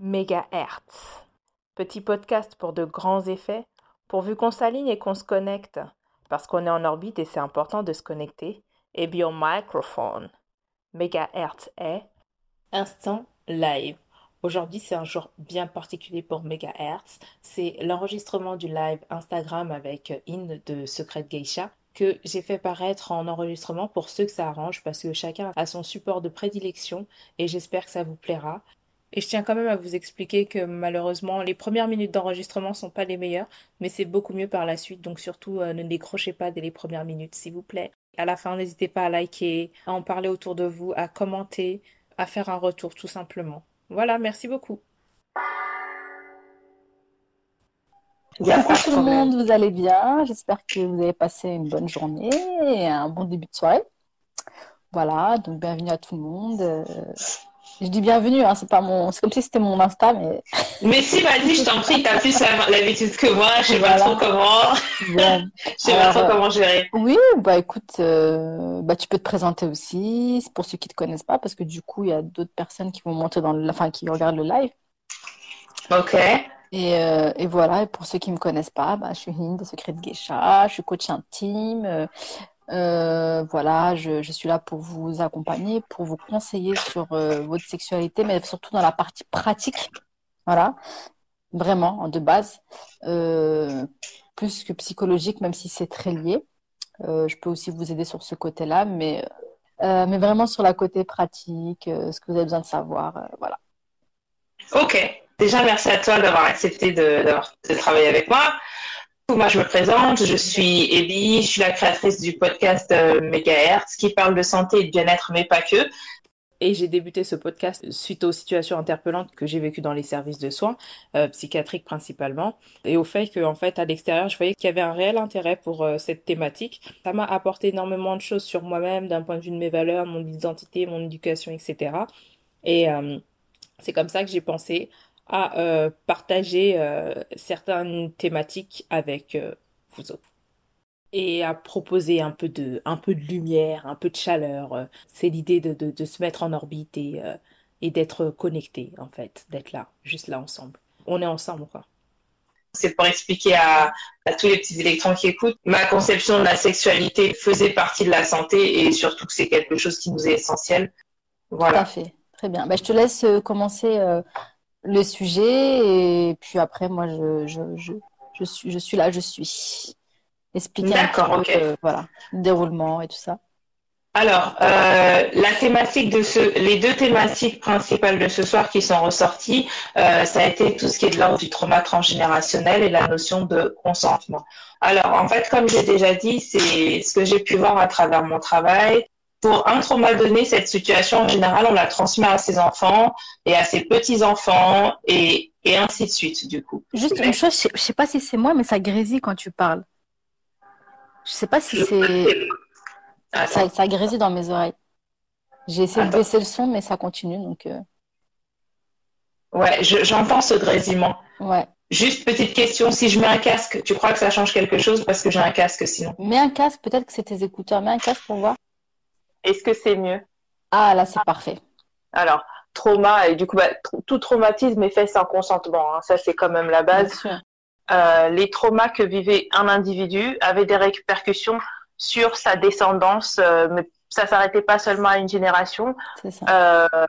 Mégahertz. Petit podcast pour de grands effets, pourvu qu'on s'aligne et qu'on se connecte, parce qu'on est en orbite et c'est important de se connecter, et bien microphone. Mégahertz est instant live. Aujourd'hui, c'est un jour bien particulier pour Megahertz. C'est l'enregistrement du live Instagram avec In de Secret Geisha que j'ai fait paraître en enregistrement pour ceux que ça arrange parce que chacun a son support de prédilection et j'espère que ça vous plaira. Et je tiens quand même à vous expliquer que malheureusement, les premières minutes d'enregistrement sont pas les meilleures, mais c'est beaucoup mieux par la suite. Donc surtout, euh, ne décrochez pas dès les premières minutes, s'il vous plaît. À la fin, n'hésitez pas à liker, à en parler autour de vous, à commenter, à faire un retour tout simplement. Voilà, merci beaucoup. Bonjour tout le monde, vous allez bien? J'espère que vous avez passé une bonne journée et un bon début de soirée. Voilà, donc bienvenue à tout le monde. Euh, je dis bienvenue, hein, c'est pas mon, c'est comme si c'était mon Insta, mais. Mais si, vas-y, je t'en prie, t'as plus l'habitude que moi, je sais pas trop comment. je sais pas trop comment gérer. Oui, bah écoute, euh, bah tu peux te présenter aussi, pour ceux qui te connaissent pas, parce que du coup, il y a d'autres personnes qui vont monter dans le, enfin, qui regardent le live. Ok. Et, euh, et, voilà, et pour ceux qui ne me connaissent pas, bah, je suis Hind Secret de Geisha, je suis coach intime. Euh, euh, voilà, je, suis là pour vous accompagner, pour vous conseiller sur euh, votre sexualité, mais surtout dans la partie pratique. Voilà, vraiment, de base. Euh, plus que psychologique, même si c'est très lié. je peux aussi vous aider sur ce côté-là, mais, mais vraiment sur la côté pratique, ce que vous avez besoin de savoir. voilà. Ok. Déjà, merci à toi d'avoir accepté de, travailler avec moi. Moi, je me présente, je suis Ellie, je suis la créatrice du podcast euh, Megahertz qui parle de santé et de bien-être, mais pas que. Et j'ai débuté ce podcast suite aux situations interpellantes que j'ai vécues dans les services de soins, euh, psychiatriques principalement, et au fait que, en fait, à l'extérieur, je voyais qu'il y avait un réel intérêt pour euh, cette thématique. Ça m'a apporté énormément de choses sur moi-même, d'un point de vue de mes valeurs, mon identité, mon éducation, etc. Et c'est comme ça que j'ai pensé à euh, partager euh, certaines thématiques avec euh, vous autres et à proposer un peu de un peu de lumière, un peu de chaleur. C'est l'idée de, de, de, se mettre en orbite et, et d'être connecté en fait, d'être là, juste là ensemble. On est ensemble quoi. C'est pour expliquer à, à, tous les petits électrons qui écoutent, ma conception de la sexualité faisait partie de la santé et surtout que c'est quelque chose qui nous est essentiel. Voilà. Tout à fait. Très bien. Ben, je te laisse commencer le sujet et puis après moi je, je, je, je suis je suis là je suis. Expliquer un peu euh, voilà le déroulement et tout ça. Alors euh, la thématique de ce les deux thématiques principales de ce soir qui sont ressorties euh, ça a été tout ce qui est de l'ordre du trauma transgénérationnel et la notion de consentement. Alors en fait comme j'ai déjà dit c'est ce que j'ai pu voir à travers mon travail pour un trauma donné, cette situation, en général, on la transmet à ses enfants et à ses petits-enfants et, et ainsi de suite, du coup. Juste une chose, je ne sais pas si c'est moi, mais ça grésille quand tu parles. Je ne sais pas si c'est... Ça, ça grésille dans mes oreilles. J'ai essayé de baisser le son, mais ça continue, donc... Euh. Ouais, j'entends ce grésillement. Ouais. Juste petite question, si je mets un casque, tu crois que ça change quelque chose parce que j'ai un casque sinon? Mets un casque, peut-être que c'est tes écouteurs. Mets un casque pour voir. Est-ce que c'est mieux? Ah, là, c'est parfait. Alors, trauma, et du coup, bah, tout traumatisme est fait sans consentement. Hein. Ça, c'est quand même la base. Euh, les traumas que vivait un individu avaient des répercussions sur sa descendance, euh, mais ça s'arrêtait pas seulement à une génération. Ça. Euh,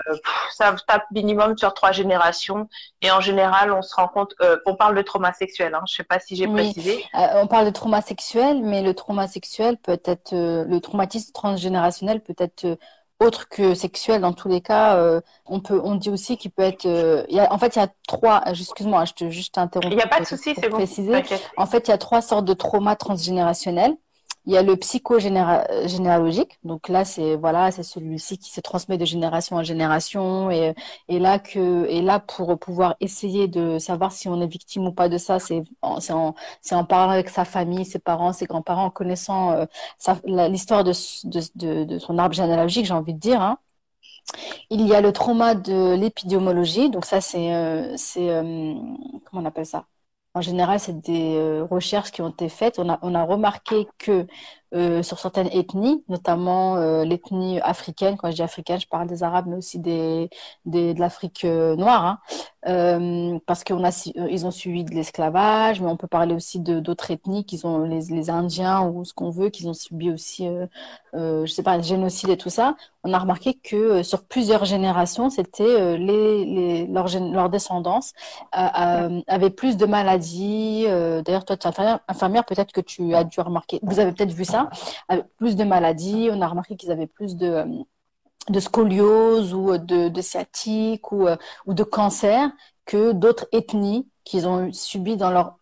ça tape minimum sur trois générations. Et en général, on se rend compte, euh, on parle de trauma sexuel. Hein, je sais pas si j'ai précisé. Euh, on parle de trauma sexuel, mais le trauma sexuel peut être, le traumatisme transgénérationnel peut être autre que sexuel dans tous les cas euh, on peut on dit aussi qu'il peut être y a, en fait il y a trois excuse-moi je te juste t'interromps il n'y a pas de souci c'est bon préciser en fait il y a trois sortes de traumas transgénérationnels il y a le psychogénéalogique. Donc là, c'est voilà, c'est celui-ci qui se transmet de génération en génération. Et, et là que et là pour pouvoir essayer de savoir si on est victime ou pas de ça, c'est en, en parlant avec sa famille, ses parents, ses grands-parents, en connaissant euh, l'histoire de, de, son arbre généalogique, j'ai envie de dire. Hein. Il y a le trauma de l'épidémiologie. Donc ça, c'est euh, c'est euh, comment on appelle ça? En général, c'est des euh, recherches qui ont été faites. On a, on a remarqué que euh, sur certaines ethnies, notamment euh, l'ethnie africaine. Quand je dis africaine, je parle des Arabes, mais aussi des, de l'Afrique euh, noire, hein. Parce qu'ils ont suivi de l'esclavage, mais on peut parler aussi d'autres ethnies, les, les, Indiens ou ce qu'on veut, qu'ils ont subi aussi, je sais pas, le génocide et tout ça. On a remarqué que sur plusieurs générations, c'était les, les leur descendance avait plus de maladies. D'ailleurs, toi, tu es infirmière, peut-être que tu as dû remarquer. Vous avez peut-être vu ça avec plus de maladies. On a remarqué qu'ils avaient plus de, euh, de scoliose ou de, de sciatique ou, euh, ou de cancer que d'autres ethnies qu'ils ont subi dans leur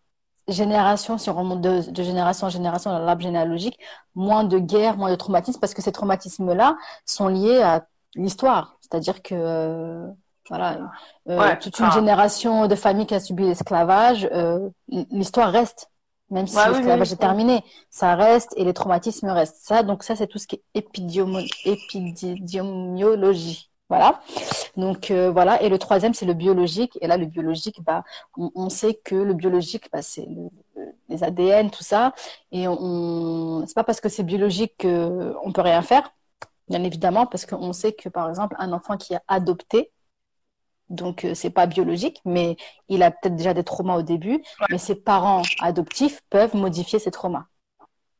génération, si on remonte de, de génération en génération dans l'arbre généalogique, moins de guerres, moins de traumatismes, parce que ces traumatismes-là sont liés à l'histoire. C'est-à-dire que euh, voilà, toute une génération de familles qui a subi l'esclavage, l'histoire reste même si l'esclavage est terminé, ça reste et les traumatismes restent. Ça, donc ça, c'est tout ce qui est épidémiologie. Voilà. Donc euh, voilà. Et le troisième, c'est le biologique. Et là, le biologique, bah, on, sait que le biologique, bah, c'est les ADN, tout ça. Et on, c'est pas parce que c'est biologique qu'on peut rien faire, bien évidemment, parce qu'on sait que par exemple, un enfant qui est adopté, donc euh, c'est pas biologique, mais il a peut-être déjà des traumas au début, mais ses parents adoptifs peuvent modifier ces traumas.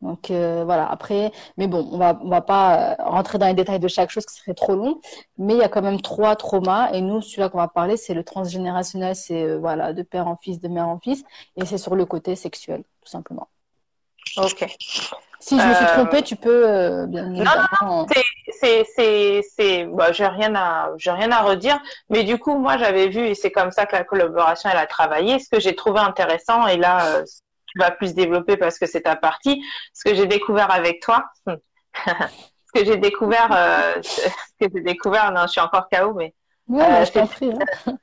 Donc euh, voilà, après, mais bon, on va, on va pas euh, rentrer dans les détails de chaque chose, ce serait trop long, mais il y a quand même trois traumas, et nous, celui-là qu'on va parler, c'est le transgénérationnel, c'est voilà, de père en fils, de mère en fils, et c'est sur le côté sexuel, tout simplement. Ok. Si je me suis trompée, tu peux bien Non, non, c'est, c'est, c'est, bah, j'ai rien à, j'ai rien à redire. Mais du coup, moi, j'avais vu, et c'est comme ça que la collaboration, elle a travaillé. Ce que j'ai trouvé intéressant, et là, euh, tu vas plus développer parce que c'est ta partie. Ce que j'ai découvert avec toi, ce que j'ai découvert, euh, ce que j'ai découvert, non, je suis encore KO, mais. Ouais, je t'en prie. Hein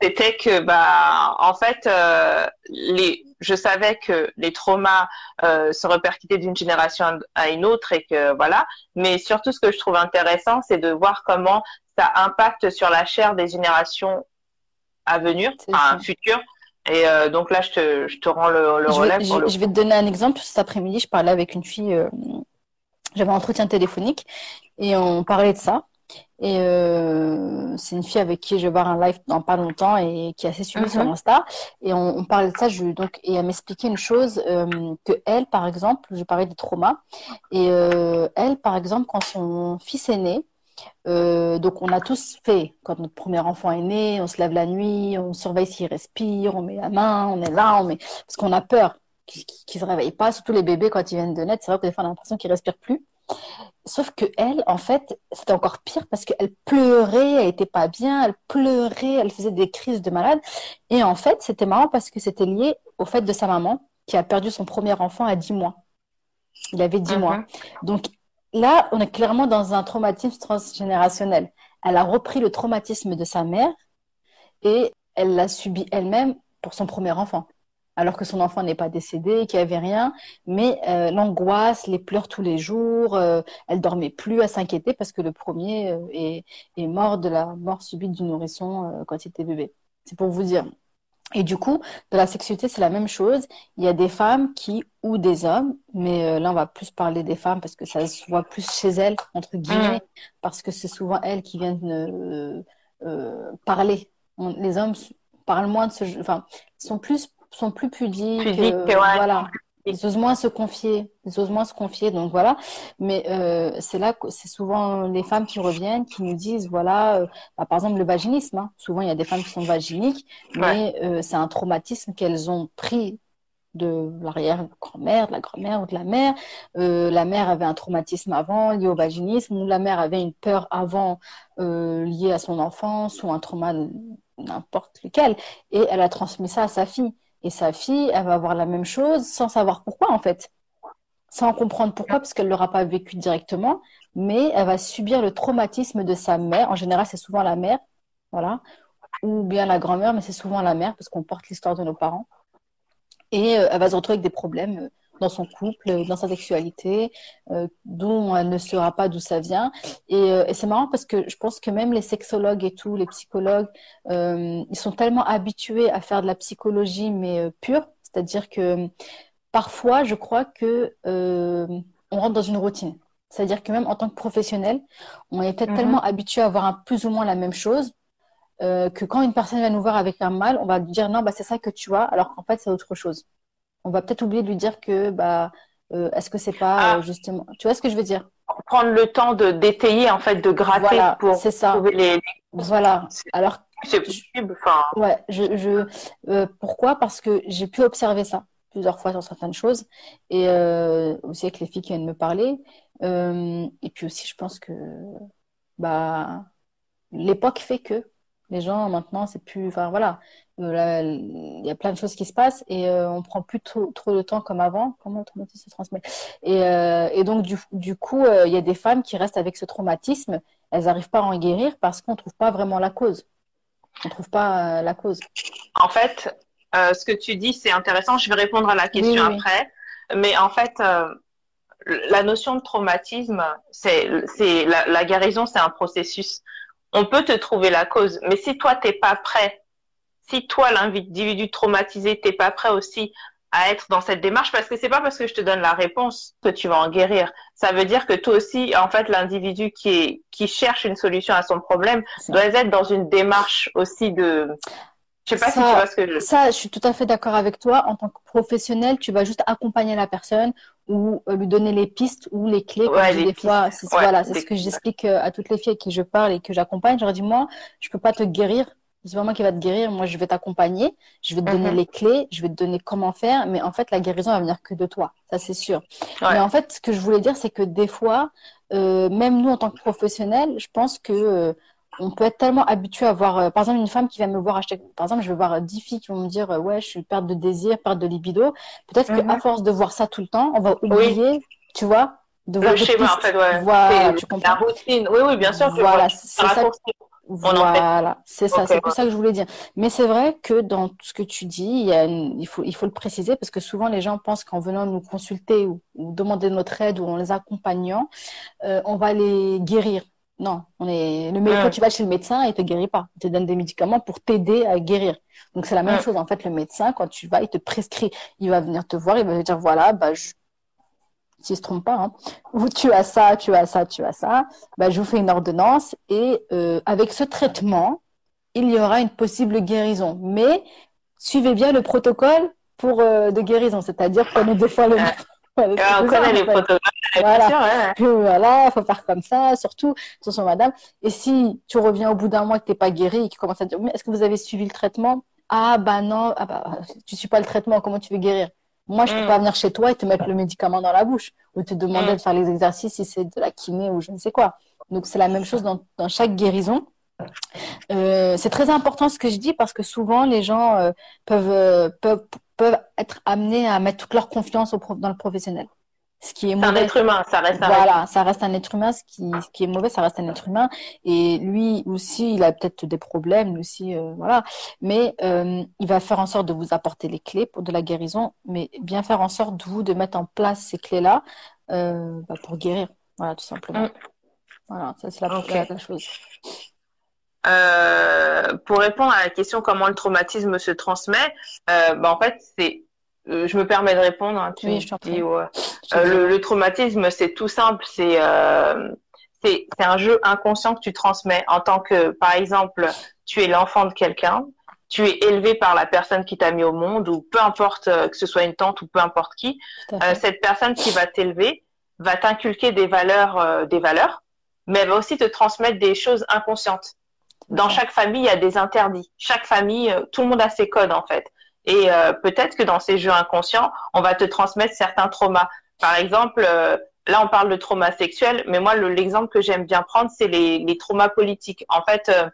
c'était que bah en fait euh, les je savais que les traumas euh, se répercutaient d'une génération à une autre et que voilà. Mais surtout ce que je trouve intéressant c'est de voir comment ça impacte sur la chair des générations à venir à un futur. Et euh, donc là je te, je te rends le, le relais je, vais, je vais te donner un exemple. Cet après-midi je parlais avec une fille j'avais un entretien téléphonique et on parlait de ça et euh, c'est une fille avec qui je vais voir un live dans pas longtemps et qui est assez suivie sur mhm. Insta. Et on, on, parlait de ça. Je, donc, et elle m'expliquait une chose euh, que elle, par exemple, je parlais des traumas. Et euh, elle, par exemple, quand son fils est né, donc on a tous fait quand notre premier enfant est né, on se lève la nuit, on surveille s'il respire, on met la main, on est là, on met parce qu'on a peur qu'il ne se réveille pas. Surtout les bébés quand ils viennent de naître, c'est vrai que des fois on a l'impression qu'ils respirent plus. Sauf que elle, en fait, c'était encore pire parce qu'elle pleurait, elle était pas bien, elle pleurait, elle faisait des crises de malade. Et en fait, c'était marrant parce que c'était lié au fait de sa maman qui a perdu son premier enfant à 10 mois. Il avait 10 mois. Mhm. Donc là, on est clairement dans un traumatisme transgénérationnel. Elle a repris le traumatisme de sa mère et elle l'a subi elle-même pour son premier enfant alors que son enfant n'est pas décédé, qu'il n'y avait rien. Mais euh, l'angoisse, les pleurs tous les jours, euh, elle dormait plus, à s'inquiéter parce que le premier euh, est, est, mort de la mort subite du nourrisson euh, quand il était bébé. C'est pour vous dire. Et du coup, de la sexualité, c'est la même chose. Il y a des femmes qui, ou des hommes, mais là, on va plus parler des femmes parce que ça se voit plus chez elles, entre guillemets, mmh. parce que c'est souvent elles qui viennent parler. les hommes parlent moins de ce enfin, sont plus sont plus pudiques. euh, Voilà. Ils osent moins se confier. Ils osent moins se confier. Donc voilà. Mais euh, c'est là que c'est souvent les femmes qui reviennent, qui nous disent voilà, euh, bah, par exemple le vaginisme. Hein. Souvent il y a des femmes qui sont vaginiques, mais c'est un traumatisme qu'elles ont pris de l'arrière-grand-mère, de la grand-mère ou de la mère. Euh, la mère avait un traumatisme avant lié au vaginisme, ou la mère avait une peur avant euh, liée à son enfance, ou un trauma n'importe lequel, et elle a transmis ça à sa fille. Et sa fille, elle va avoir la même chose sans savoir pourquoi, en fait. Sans comprendre pourquoi, parce qu'elle ne l'aura pas vécu directement, mais elle va subir le traumatisme de sa mère. En général, c'est souvent la mère, voilà, ou bien la grand-mère, mais c'est souvent la mère, parce qu'on porte l'histoire de nos parents. Et euh, elle va se retrouver avec des problèmes euh, dans son couple, dans sa sexualité, euh, dont elle ne saura pas d'où ça vient. Et, euh, et c'est marrant parce que je pense que même les sexologues et tout, les psychologues, euh, ils sont tellement habitués à faire de la psychologie mais euh, pure, c'est-à-dire que parfois, je crois que on rentre dans une routine. C'est-à-dire que même en tant que professionnel, on est peut-être Mhm. tellement habitué à voir un, plus ou moins la même chose euh, que quand une personne va nous voir avec un mal, on va dire non, bah, c'est ça que tu as, alors qu'en fait, c'est autre chose. On va peut-être oublier de lui dire que bah, euh, est-ce que c'est pas Ah. euh, justement. Tu vois ce que je veux dire? Prendre le temps de d'étayer, en fait, de gratter Voilà, pour ça. trouver les. Voilà. C'est- Alors C'est possible. Enfin, Ouais, je, je, euh, pourquoi? Parce que j'ai pu observer ça plusieurs fois sur certaines choses et aussi avec les filles qui viennent me parler. Et puis aussi, je pense que bah l'époque fait que les gens maintenant, c'est plus, enfin voilà, Euh, il y a plein de choses qui se passent et euh, on prend plus trop, trop de temps comme avant. Comment le traumatisme se transmet? Et, euh, et donc du, du coup, euh, il y a des femmes qui restent avec ce traumatisme. Elles n'arrivent pas à en guérir parce qu'on trouve pas vraiment la cause. On trouve pas la cause. En fait, ce que tu dis, c'est intéressant. Je vais répondre à la question Oui, oui, oui. après. Mais en fait, la notion de traumatisme, c'est la, la guérison, c'est un processus. On peut te trouver la cause, mais si toi t'es pas prêt, si toi l'individu traumatisé t'es pas prêt aussi à être dans cette démarche, parce que c'est pas parce que je te donne la réponse que tu vas en guérir. Ça veut dire que toi aussi, en fait, l'individu qui est qui cherche une solution à son problème doit être dans une démarche aussi de. Je sais pas si tu vois ce que je. Ça, je suis tout à fait d'accord avec toi. En tant que professionnel, tu vas juste accompagner la personne ou euh, lui donner les pistes ou les clés. Ouais, les des fois, c'est Ouais, voilà, c'est ce que j'explique euh, à toutes les filles avec qui je parle et que j'accompagne. Je leur dis, moi, je peux pas te guérir. C'est pas moi qui va te guérir. Moi, je vais t'accompagner. Je vais te donner Mhm. les clés. Je vais te donner comment faire. Mais en fait, la guérison va venir que de toi. Ça, c'est sûr. Ouais. Mais en fait, ce que je voulais dire, c'est que des fois, euh, même nous, en tant que professionnels, je pense que euh, on peut être tellement habitué à voir, euh, par exemple, une femme qui va me voir acheter, par exemple, je vais voir euh, 10 filles qui vont me dire, euh, ouais, je suis perte de désir, perte de libido. Peut-être Mhm. qu'à force de voir ça tout le temps, on va oublier, tu vois, de voir Le schéma, en pistes. fait, ouais. Voilà, C'est tu La comprends? routine. Oui, oui, bien sûr. Voilà, c'est ça. Voilà, c'est ça, c'est pour ouais. ça que je voulais dire. Mais c'est vrai que dans tout ce que tu dis, il y a une- il faut, il faut le préciser parce que souvent les gens pensent qu'en venant nous consulter ou, ou demander notre aide ou en les accompagnant, euh, on va les guérir. Non, on est le mé- quand tu vas chez le médecin, il te guérit pas. Il te donne des médicaments pour t'aider à guérir. Donc c'est la même Mm. chose en fait. Le médecin, quand tu vas, il te prescrit. Il va venir te voir, il va te dire voilà, bah je s'il se trompe pas, hein, ou tu as ça, tu as ça, tu as ça, bah, je vous fais une ordonnance et euh, avec ce traitement, il y aura une possible guérison. Mais suivez bien le protocole pour euh, de guérison, c'est-à-dire prenez deux fois le. Voilà, on connaît les protocoles, Voilà. faut faire comme ça, surtout, attention madame. Et si tu reviens au bout d'un mois que t'es pas guéri et que tu commences à dire, mais est-ce que vous avez suivi le traitement? Ah bah non, ah bah tu suis pas le traitement, comment tu veux guérir? Moi, je peux Mm. pas venir chez toi et te mettre le médicament dans la bouche ou te demander Mm. de faire les exercices si c'est de la kiné ou je ne sais quoi. Donc c'est la même chose dans, dans chaque guérison. Euh, c'est très important ce que je dis parce que souvent les gens euh, peuvent, euh, peuvent peuvent être amenés à mettre toute leur confiance au dans le professionnel. Ce qui est C'est un être humain, ça reste un être Voilà, ça reste un être humain. Ce qui, ce qui est mauvais, ça reste un être humain. Et lui aussi, il a peut-être des problèmes, lui aussi, voilà. Mais il va faire en sorte de vous apporter les clés pour de la guérison, mais bien faire en sorte de vous de mettre en place ces clés-là bah, pour guérir. Voilà, tout simplement. Mm. Voilà, ça c'est la, Ok. la- la chose. Euh, pour répondre à la question comment le traumatisme se transmet, euh, bah, en fait, c'est, euh, je me permets de répondre. hein, tu Oui, je dis, ouais. Je Euh, le, le traumatisme, c'est tout simple, c'est euh, c'est c'est un jeu inconscient que tu transmets en tant que, par exemple, tu es l'enfant de quelqu'un, tu es élevé par la personne qui t'a mis au monde, ou peu importe que ce soit une tante ou peu importe qui, euh, cette personne qui va t'élever va t'inculquer des valeurs, euh, des valeurs, mais elle va aussi te transmettre des choses inconscientes. Dans chaque famille, il y a des interdits. Chaque famille, euh, tout le monde a ses codes en fait. Et euh, peut-être que dans ces jeux inconscients, on va te transmettre certains traumas. Par exemple, euh, là on parle de trauma sexuel, mais moi le- l'exemple que j'aime bien prendre, c'est les, les traumas politiques. En fait, euh,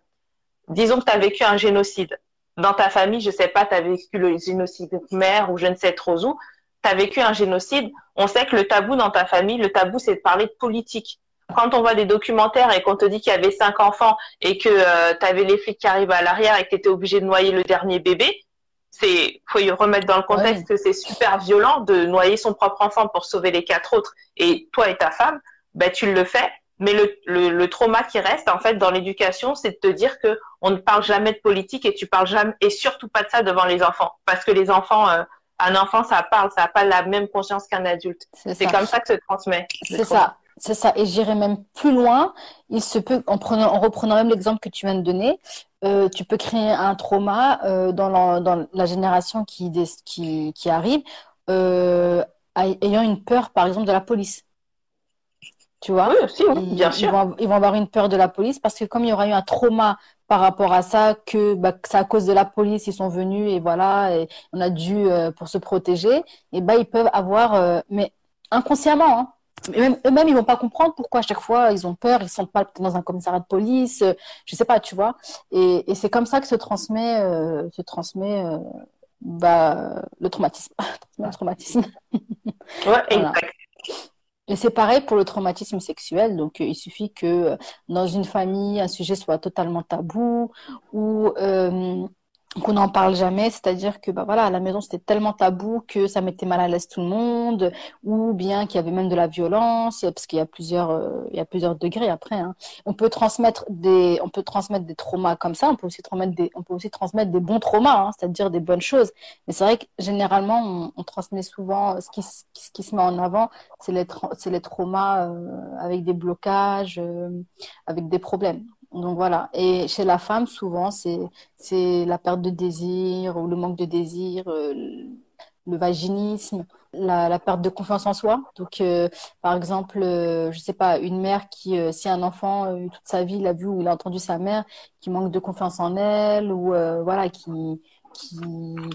disons que tu as vécu un génocide. Dans ta famille, je sais pas, tu as vécu le génocide mère ou je ne sais trop où, tu as vécu un génocide. On sait que le tabou dans ta famille, le tabou c'est de parler de politique. Quand on voit des documentaires et qu'on te dit qu'il y avait cinq enfants et que tu avais les flics qui arrivent à l'arrière et que tu étais obligé de noyer le dernier bébé, c'est faut y remettre dans le contexte Ouais. que c'est super violent de noyer son propre enfant pour sauver les quatre autres et toi et ta femme, ben tu le fais. Mais le, le, le trauma qui reste en fait dans l'éducation, c'est de te dire que on ne parle jamais de politique et tu parles jamais et surtout pas de ça devant les enfants parce que les enfants euh, un enfant, ça parle, ça n'a pas la même conscience qu'un adulte. C'est comme ça que se transmet. C'est ça. C'est ça. Et j'irai même plus loin. Il se peut, en, prenant, en reprenant même l'exemple que tu viens de donner, euh, tu peux créer un trauma euh, dans, la, dans, la, génération qui, qui, qui arrive, euh, ayant une peur, par exemple, de la police. Tu vois? Oui, aussi, bien sûr. Ils vont, avoir une peur de la police parce que comme il y aura eu un trauma par rapport à ça, que bah, c'est à cause de la police, ils sont venus et voilà, et on a dû, pour se protéger, et bah, ils peuvent avoir, mais inconsciemment, hein, eux-mêmes, ils vont pas comprendre pourquoi à chaque fois ils ont peur, ils sont pas dans un commissariat de police, euh, je sais pas, tu vois. Et, et c'est comme ça que se transmet, euh, se transmet euh, bah, le traumatisme. le traumatisme. Ouais, exact. Et c'est pareil pour le traumatisme sexuel. Donc, il suffit que dans une famille, un sujet soit totalement tabou ou qu'on n'en parle jamais, c'est-à-dire que bah voilà, à la maison c'était tellement tabou que ça mettait mal à l'aise tout le monde, ou bien qu'il y avait même de la violence, parce qu'il y a plusieurs, euh, il y a plusieurs degrés après. Hein. On peut transmettre des, on peut transmettre des traumas comme ça, on peut aussi transmettre des, on peut aussi transmettre des bons traumas, hein, c'est-à-dire des bonnes choses. Mais c'est vrai que généralement on, transmet souvent ce qui, ce qui se met en avant, c'est les, les traumas euh, avec des blocages, euh, avec des problèmes. Donc voilà. Et chez la femme, souvent, c'est la perte de désir ou le manque de désir, euh, le vaginisme, la, la, perte de confiance en soi. Donc, euh, par exemple, euh, je sais pas, une mère qui, si un enfant toute sa vie, il a vu ou il a entendu sa mère qui manque de confiance en elle ou voilà, qui qui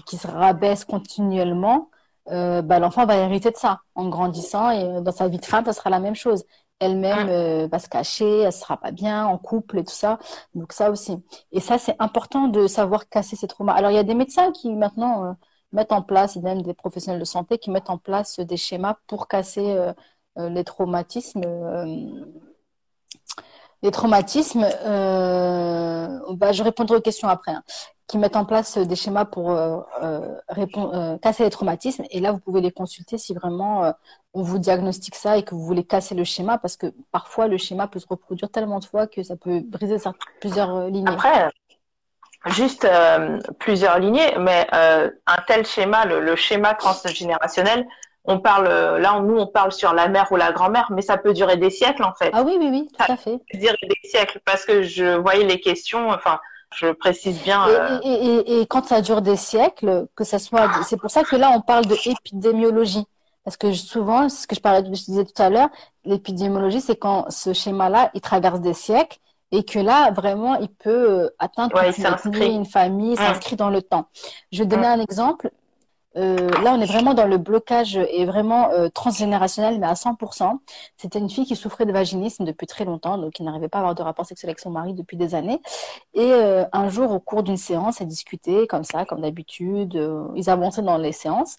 qui se rabaisse continuellement. bah, l'enfant va hériter de ça en grandissant et dans sa vie de femme, ça sera la même chose elle-même euh, va se cacher, elle sera pas bien en couple et tout ça. Donc ça aussi. Et ça, c'est important de savoir casser ces traumas. Alors il y a des médecins qui maintenant euh, mettent en place, et même des professionnels de santé qui mettent en place des schémas pour casser euh, les traumatismes. les traumatismes, bah, je répondrai aux questions après. Hein qui mettent en place des schémas pour euh, euh, répondre, euh, casser les traumatismes. Et là, vous pouvez les consulter si vraiment on vous diagnostique ça et que vous voulez casser le schéma, parce que parfois le schéma peut se reproduire tellement de fois que ça peut briser plusieurs lignées. Après, juste plusieurs lignées, mais un tel schéma, le, schéma transgénérationnel, on parle là, nous, on parle sur la mère ou la grand-mère, mais ça peut durer des siècles en fait. Ah oui, oui, oui, tout à fait. Ça peut durer des siècles parce que je voyais les questions, enfin je précise bien. Et, et, et, quand ça dure des siècles, que ça soit, c'est pour ça que là on parle de épidémiologie, parce que souvent, ce que je parlais, je disais tout à l'heure, l'épidémiologie, c'est quand ce schéma-là, il traverse des siècles et que là, vraiment, il peut euh, atteindre une, une famille, s'inscrit dans le temps. Je vais donner un exemple. Euh, là, on est vraiment dans le blocage et vraiment euh, transgénérationnel, mais à 100%. C'était une fille qui souffrait de vaginisme depuis très longtemps, donc qui n'arrivait pas à avoir de rapport sexuel avec son mari depuis des années. Et euh, un jour, au cours d'une séance, elle discutait comme ça, comme d'habitude. ils avançaient dans les séances.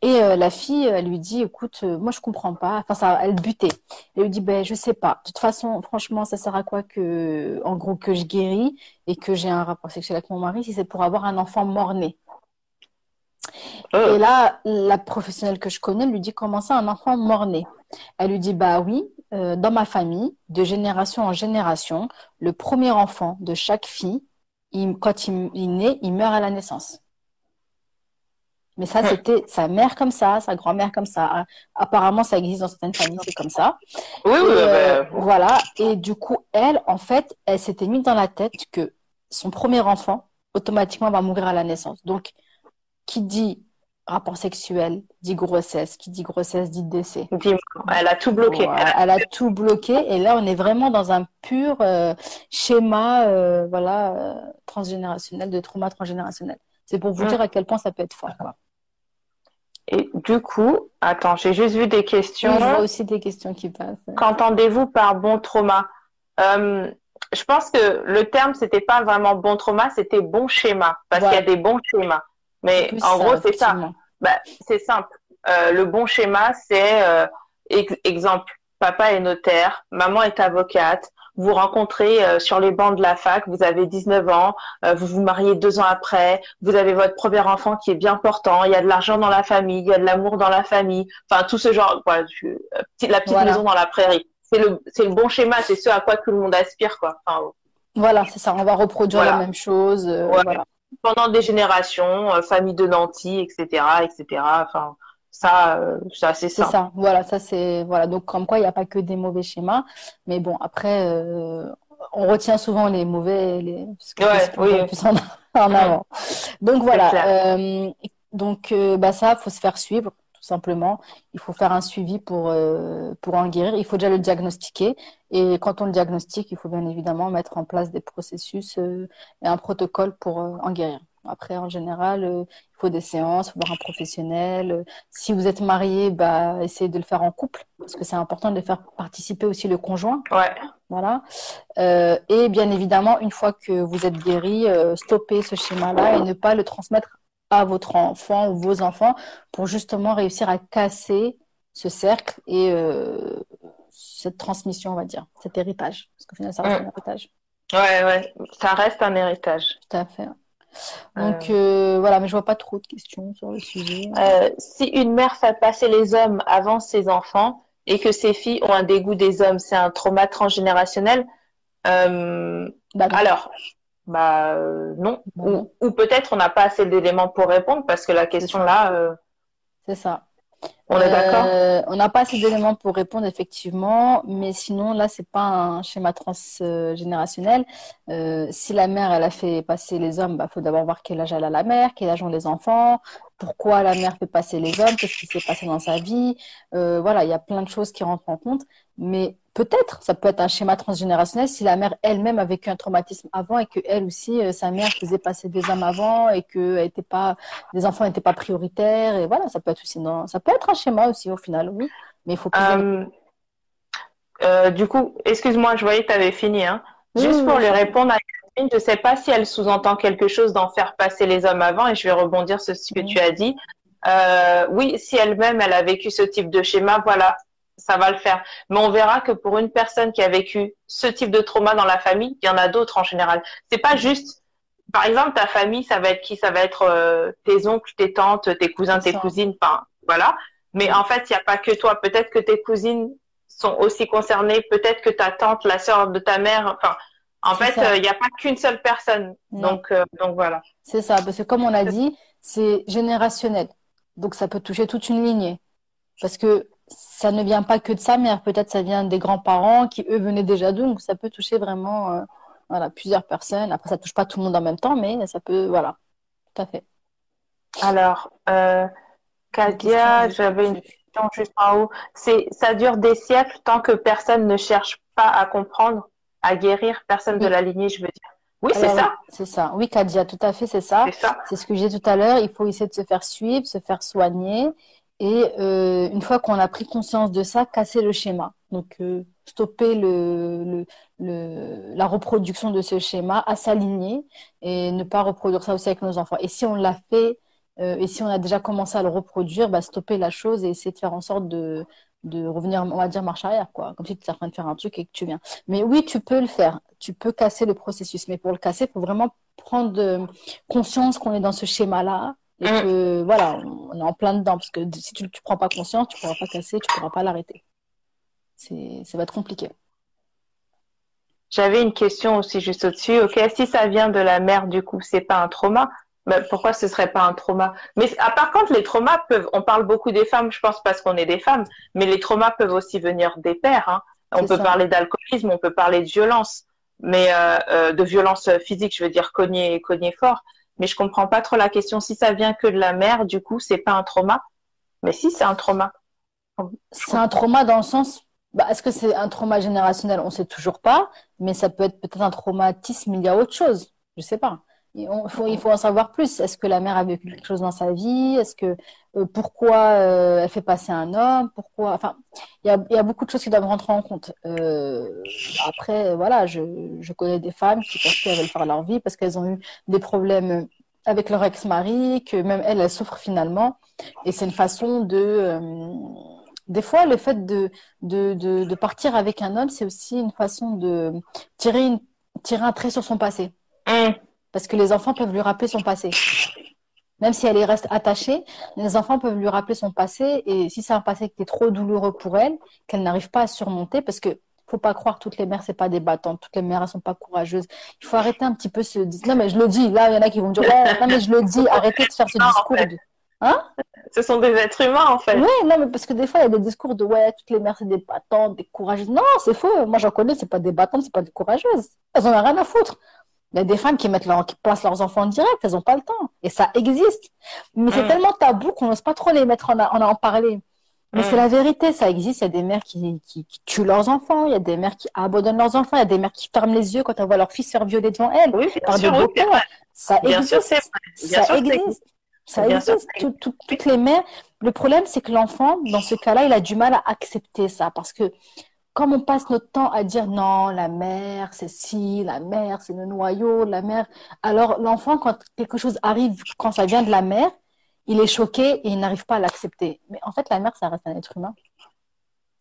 Et la fille, elle lui dit, écoute, moi je comprends pas. Enfin, ça, elle butait. Elle lui dit, ben je sais pas. De toute façon, franchement, ça sert à quoi que, gros, que je guéris et que j'ai un rapport sexuel avec mon mari si c'est pour avoir un enfant mort-né? Oh. Et là, la professionnelle que je connais lui dit comment ça, un enfant mort-né? Elle lui dit bah oui, euh, dans ma famille, de génération en génération, le premier enfant de chaque fille, quand il, il naît, il meurt à la naissance. Mais ça, c'était sa mère comme ça, sa grand-mère comme ça. Apparemment, ça existe dans certaines familles, c'est comme ça. Oui, oui, euh, Voilà. Et du coup, elle, en fait, elle s'était mise dans la tête que son premier enfant, automatiquement, va mourir à la naissance. Donc, qui dit rapport sexuel dit grossesse, qui dit grossesse dit décès. Elle a tout bloqué. elle, a... tout bloqué et là on est vraiment dans un pur euh, schéma euh, voilà euh, transgénérationnel de trauma transgénérationnel. C'est pour vous mm. dire à quel point ça peut être fort. Et du coup, attends, j'ai juste vu des questions. je vois aussi des questions qui passent. Qu'entendez-vous par bon trauma? Je pense que le terme c'était pas vraiment bon trauma, c'était bon schéma parce qu'il y a des bons schémas. Mais en gros, c'est ça. Bah, c'est simple. Euh, le bon schéma, c'est euh, exemple, papa est notaire, maman est avocate, vous rencontrez euh, sur les bancs de la fac, vous avez 19 ans, vous vous mariez deux ans après, vous avez votre premier enfant qui est bien portant, il y a de l'argent dans la famille, il y a de l'amour dans la famille, enfin tout ce genre, voilà, la petite maison dans la prairie. C'est le, le bon schéma, c'est ce à quoi tout le monde aspire, quoi. voilà, c'est ça, on va reproduire la même chose. voilà pendant des générations, famille de nantis, etc., etc. Enfin, ça, ça c'est ça. C'est ça. Voilà, ça c'est voilà. Donc comme quoi, il n'y a pas que des mauvais schémas, mais bon, après, on retient souvent les mauvais, les parce que ouais, oui. plus en, en, avant. Donc voilà. donc bah ça, faut se faire suivre simplement. Il faut faire un suivi pour, euh, pour en guérir. Il faut déjà le diagnostiquer. Et quand on le diagnostique, il faut bien évidemment mettre en place des processus euh, et un protocole pour euh, en guérir. Après, en général, il faut des séances, il faut voir un professionnel. Si vous êtes marié, bah, essayez de le faire en couple, parce que c'est important de faire participer aussi le conjoint. Ouais. Voilà. et bien évidemment, une fois que vous êtes guéri, stopper ce schéma-là et ne pas le transmettre à votre enfant ou vos enfants pour justement réussir à casser ce cercle et euh, cette transmission, on va dire, cet héritage. Parce qu'au final, ça reste un héritage. Ouais, ouais, ça reste un héritage. Tout à fait. Donc euh... Euh, voilà, mais je vois pas trop de questions sur le sujet. Euh, si une mère fait passer les hommes avant ses enfants et que ses filles ont un dégoût des hommes, c'est un trauma transgénérationnel. Bah, alors, bah euh, non. Ou, ou peut-être on n'a pas assez d'éléments pour répondre parce que la question là. Euh, c'est ça. On est d'accord euh, On n'a pas assez d'éléments pour répondre, effectivement, mais sinon, là, c'est pas un schéma transgénérationnel. Si la mère, elle a fait passer les hommes, il bah, faut d'abord voir quel âge elle a la mère, quel âge ont les enfants, pourquoi la mère fait passer les hommes, qu'est-ce qui s'est passé dans sa vie. Euh, voilà, il y a plein de choses qui rentrent en compte, mais peut-être, ça peut être un schéma transgénérationnel si la mère elle-même a vécu un traumatisme avant et que elle aussi, euh, sa mère faisait passer des hommes avant et que était pas, les enfants n'étaient pas prioritaires et voilà, ça peut être aussi non, ça peut être un schéma aussi au final, oui, mais il faut. Euh, euh, du coup, excuse-moi, je voyais que tu avais fini, hein. Juste pour lui répondre à je ne sais pas si elle sous-entend quelque chose d'en faire passer les hommes avant et je vais rebondir sur ce que tu as dit. oui, si elle-même elle a vécu ce type de schéma, voilà, ça va le faire. Mais on verra que pour une personne qui a vécu ce type de trauma dans la famille, il y en a d'autres en général. C'est pas juste, par exemple, ta famille, ça va être qui? Ça va être euh, tes oncles, tes tantes, tes cousins, tes cousines, enfin, voilà. Mais en fait, il n'y a pas que toi. Peut-être que tes cousines sont aussi concernées. Peut-être que ta tante, la sœur de ta mère, enfin, en fait, euh, il n'y a pas qu'une seule personne. Donc, euh, donc voilà. C'est ça, parce que comme on l'a dit, c'est générationnel. Donc ça peut toucher toute une lignée. Parce que ça ne vient pas que de sa mère, peut-être ça vient des grands-parents qui eux venaient déjà d'où, donc ça peut toucher vraiment euh, voilà, plusieurs personnes. Après, ça touche pas tout le monde en même temps, mais ça peut, voilà, tout à fait. Alors, euh, Kadia, j'avais une question juste en haut. C'est, ça dure des siècles tant que personne ne cherche pas à comprendre, à guérir, personne de la lignée, je veux dire. Oui, c'est ça. C'est ça. Oui, Kadia, tout à fait, c'est ça. C'est ce que j'ai tout à l'heure. Il faut essayer de se faire suivre, se faire soigner et euh, une fois qu'on a pris conscience de ça, casser le schéma. Donc, euh, stopper le, le, la reproduction de ce schéma, à s'aligner et ne pas reproduire ça aussi avec nos enfants. Et si on l'a fait, euh, et si on a déjà commencé à le reproduire, bah, stopper la chose et essayer de faire en sorte de, de revenir, on va dire, marche arrière, quoi. Comme si tu étais en train de faire un truc et que tu viens. Mais oui, tu peux le faire. Tu peux casser le processus. Mais pour le casser, il faut vraiment prendre conscience qu'on est dans ce schéma-là et mm. que voilà, on est en plein dedans parce que si tu ne prends pas conscience, tu pourras pas casser, tu pourras pas l'arrêter. Ça va être compliqué. J'avais une question aussi juste au-dessus. Ok, si ça vient de la mère, du coup, c'est pas un trauma. Mais pourquoi ce serait pas un trauma? Mais à par contre, les traumas peuvent. On parle beaucoup des femmes, je pense, parce qu'on est des femmes. Mais les traumas peuvent aussi venir des pères. Hein. On peut parler d'alcoolisme, on peut parler de violence, mais euh, euh, de violence physique, je veux dire cogner, cogner fort mais je comprends pas trop la question. Si ça vient que de la mère, du coup, c'est pas un trauma? Mais si, c'est un trauma. C'est un trauma dans le sens. Bah, Est-ce que c'est un trauma générationnel? On ne sait toujours pas, mais ça peut être peut-être un traumatisme il y a autre chose. Je ne sais pas il faut en savoir plus. Est-ce que la mère a vécu quelque chose dans sa vie? Est-ce que euh, pourquoi euh, elle fait passer un homme? Pourquoi Enfin, il y a, beaucoup de choses qui doivent rentrer en compte. Euh, après, voilà, je, connais des femmes qui pensent qu'elles veulent faire leur vie parce qu'elles ont eu des problèmes avec leur ex-mari, que même elles, elles souffrent finalement. Et c'est une façon de des fois, le fait de, de, partir avec un homme, c'est aussi une façon de tirer, une, tirer un trait sur son passé. Mmh. Parce que les enfants peuvent lui rappeler son passé. Même si elle y reste attachée, les enfants peuvent lui rappeler son passé. Et si c'est un passé qui est trop douloureux pour elle, qu'elle n'arrive pas à surmonter, parce que faut pas croire toutes les mères c'est pas des battantes, toutes les mères elles sont pas courageuses. Il faut arrêter un petit peu ce non mais je le dis là il y en a qui vont me dire non mais je le dis arrêtez de faire ce discours de hein? Ce sont des êtres humains en fait. Oui non mais parce que des fois il y a des discours de ouais toutes les mères c'est des battantes, des courageuses. Non c'est faux. Moi j'en connais c'est pas des battantes c'est pas des courageuses. Elles en ont rien à foutre. Il y a des femmes qui mettent leur, qui placent leurs enfants en direct, elles n'ont pas le temps. Et ça existe. Mais c'est mm. tellement tabou qu'on n'ose pas trop les mettre en, en, en parler. Mais c'est la vérité, ça existe. Il y a des mères qui, qui, tuent leurs enfants, il y a des mères qui abandonnent leurs enfants, il y a des mères qui ferment les yeux quand elles voient leur fils se faire violer devant elles oui, par sûr, des Ça existe. ça existe. Ça existe. toutes les mères. Le problème, c'est que l'enfant, dans ce cas-là, il a du mal à accepter ça parce que comme on passe notre temps à dire non, la mère, c'est si, la mère, c'est le noyau, la mère. Alors, l'enfant, quand quelque chose arrive, quand ça vient de la mère, il est choqué et il n'arrive pas à l'accepter. Mais en fait, la mère, ça reste un être humain.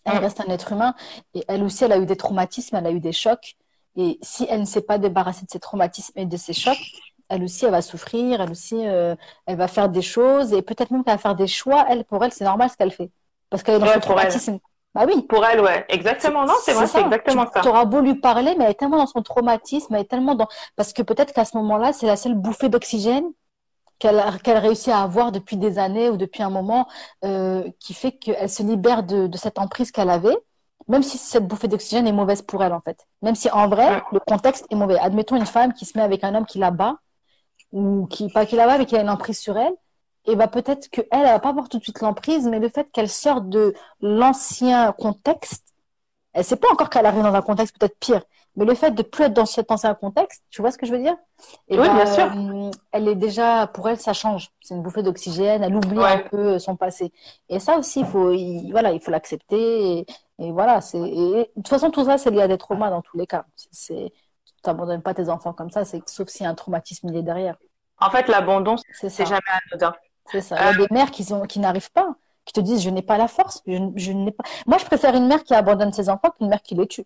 Elle reste un être humain et elle aussi, elle a eu des traumatismes, elle a eu des chocs. Et si elle ne s'est pas débarrassée de ces traumatismes et de ces chocs, elle aussi, elle va souffrir, elle aussi, euh, elle va faire des choses et peut-être même qu'elle va faire des choix. Elle, pour elle, c'est normal ce qu'elle fait. Parce qu'elle est dans traumatisme. Bah oui. Pour elle, ouais. Exactement. Non, c'est vrai, c'est exactement ça. Tu auras beau lui parler, mais elle est tellement dans son traumatisme, elle est tellement dans. Parce que peut-être qu'à ce moment-là, c'est la seule bouffée d'oxygène qu'elle réussit à avoir depuis des années ou depuis un moment euh, qui fait qu'elle se libère de, de cette emprise qu'elle avait, même si cette bouffée d'oxygène est mauvaise pour elle en fait. Même si en vrai, le contexte est mauvais. Admettons une femme qui se met avec un homme qui la bat, ou qui, pas qui la bat, mais qui a une emprise sur elle, et bah peut-être qu'elle, elle va pas avoir tout de suite l'emprise, mais le fait qu'elle sorte de l'ancien contexte, elle sait pas encore qu'elle arrive dans un contexte peut-être pire, mais le fait de plus être dans cet ancien contexte, tu vois ce que je veux dire? Et Oui, bien sûr. Euh, elle est déjà, pour elle, ça change. C'est une bouffée d'oxygène. Elle oublie un peu son passé. Et ça aussi, il faut, voilà, il faut l'accepter. Et, voilà, c'est. De toute façon, tout ça, c'est lié à des traumas dans tous les cas. C'est, tu n'abandonnes pas tes enfants comme ça, c'est sauf y a un traumatisme lié derrière. En fait, l'abandon, c'est jamais anodin. C'est ça. Il y a euh, des mères qui, ont, qui n'arrivent pas, qui te disent, je n'ai pas la force. Je, je n'ai pas. Moi, je préfère une mère qui abandonne ses enfants qu'une mère qui les tue.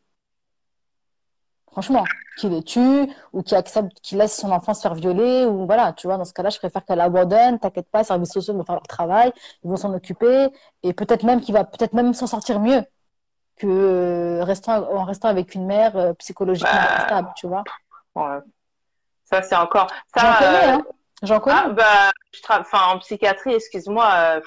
Franchement, qui les tue ou qui accepte, qui laisse son enfant se faire violer ou voilà, tu vois, dans ce cas-là, je préfère qu'elle abandonne, t'inquiète pas, les services sociaux vont faire leur travail, ils vont s'en occuper et peut-être même qu'il va peut-être même s'en sortir mieux que euh, restant, en restant avec une mère euh, psychologiquement bah, stable, tu vois. Ça, c'est encore. Hein. J'en connais. Ah, bah, je enfin, en psychiatrie, excuse-moi,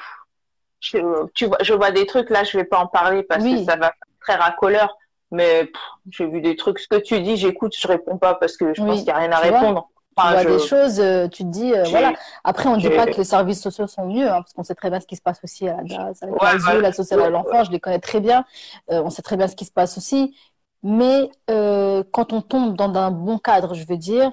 je, tu vois, je vois des trucs, là, je vais pas en parler parce que ça va très racoleur. Mais j'ai vu des trucs. Ce que tu dis, j'écoute, je réponds pas parce que je pense qu'il n'y a rien à répondre. tu vois des choses, euh, tu te dis, euh, voilà. Après, on ne dit pas que les services sociaux sont mieux, hein, parce qu'on sait très bien ce qui se passe aussi à la avec la sociale à l'enfant, je les connais très bien. Euh, on sait très bien ce qui se passe aussi. Mais quand on tombe dans un bon cadre, je veux dire,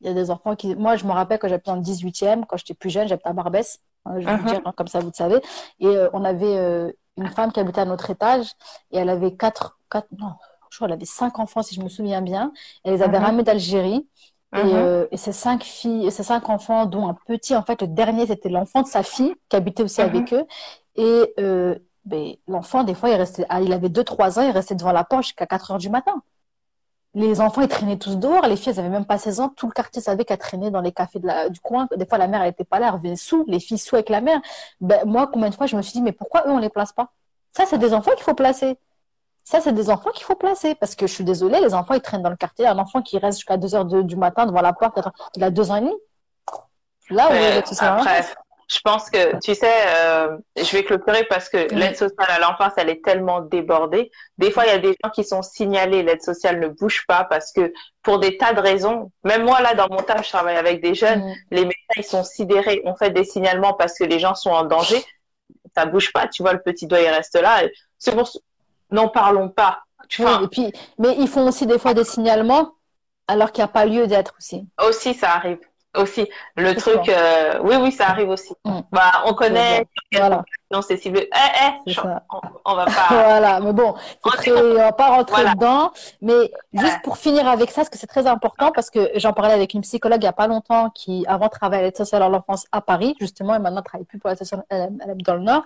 il y a des enfants qui. Moi, je me rappelle quand j'habitais en 18e, quand j'étais plus jeune, j'habitais à Barbès, hein, je vais uh-huh. dire, hein, comme ça, vous le savez. Et on avait une femme qui habitait à notre étage et elle avait quatre, quatre non, je crois qu'elle avait cinq enfants si je me souviens bien. Elle les avait mhm. ramenés d'Algérie. Et, mhm. euh, et, ces cinq filles, ces cinq enfants, dont un petit, en fait, le dernier, c'était l'enfant de sa fille qui habitait aussi avec eux. Et euh, ben, l'enfant, des fois, il restait, ah, il avait deux, trois ans, il restait devant la porte jusqu'à 4 heures du matin. Les enfants, ils traînaient tous dehors. Les filles, elles avaient même pas 16 ans. Tout le quartier savait qu'elles traînaient dans les cafés de la, du coin. Des fois, la mère, elle était pas là. Elle revenait sous. Les filles sous avec la mère. Ben, moi, combien de fois, je me suis dit, mais pourquoi eux, on les place pas? Ça, c'est des enfants qu'il faut placer. Ça, c'est des enfants qu'il faut placer. Parce que je suis désolée, les enfants, ils traînent dans le quartier. Un enfant qui reste jusqu'à 2 heures du matin devant la porte, il a deux ans et demi. Là, où tout ça je pense que, tu sais, euh, je vais clôturer parce que l'aide sociale à l'enfance, elle est tellement débordée. Des fois, il y a des gens qui sont signalés, l'aide sociale ne bouge pas parce que pour des tas de raisons, même moi, là, dans mon taf, je travaille avec des jeunes, mm. les médecins, ils sont sidérés. On fait des signalements parce que les gens sont en danger. Ça bouge pas, tu vois, le petit doigt, il reste là. C'est pour, n'en parlons pas. Tu vois. et puis, mais ils font aussi des fois des signalements alors qu'il n'y a pas lieu d'être aussi. Aussi, ça arrive aussi. Le truc, euh, oui, oui, ça arrive aussi. Mm. Bah, on connaît. Voilà. Non, c'est ciblé. Eh, eh, on, va pas. voilà, mais bon, on va pas rentrer dedans. Mais juste pour finir avec ça, parce que c'est très important, parce que j'en parlais avec une psychologue il y a pas longtemps qui, avant, travaillait à l'aide sociale à l'enfance à Paris, justement, et maintenant travaille plus pour l'aide sociale, dans le Nord.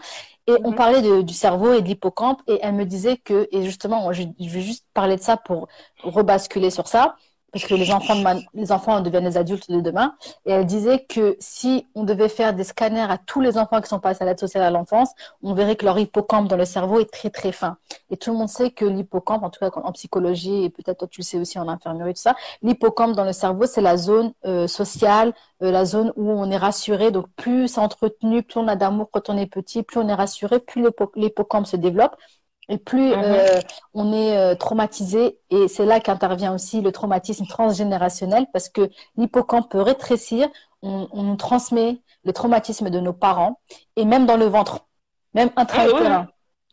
Et on mm-hmm. parlait du cerveau et de l'hippocampe, et elle me disait que, et justement, je, je vais juste parler de ça pour rebasculer sur ça parce que les enfants, les enfants deviennent les adultes de demain. Et elle disait que si on devait faire des scanners à tous les enfants qui sont passés à l'aide sociale à l'enfance, on verrait que leur hippocampe dans le cerveau est très très fin. Et tout le monde sait que l'hippocampe, en tout cas en psychologie, et peut-être toi tu le sais aussi en infirmerie, tout ça, l'hippocampe dans le cerveau, c'est la zone euh, sociale, euh, la zone où on est rassuré. Donc plus c'est entretenu, plus on a d'amour quand on est petit, plus on est rassuré, plus l'hippocampe se développe et plus mhm. euh, on est euh, traumatisé. Et c'est là qu'intervient aussi le traumatisme transgénérationnel parce que l'hippocampe peut rétrécir. On, transmet le traumatisme de nos parents et même dans le ventre, même intra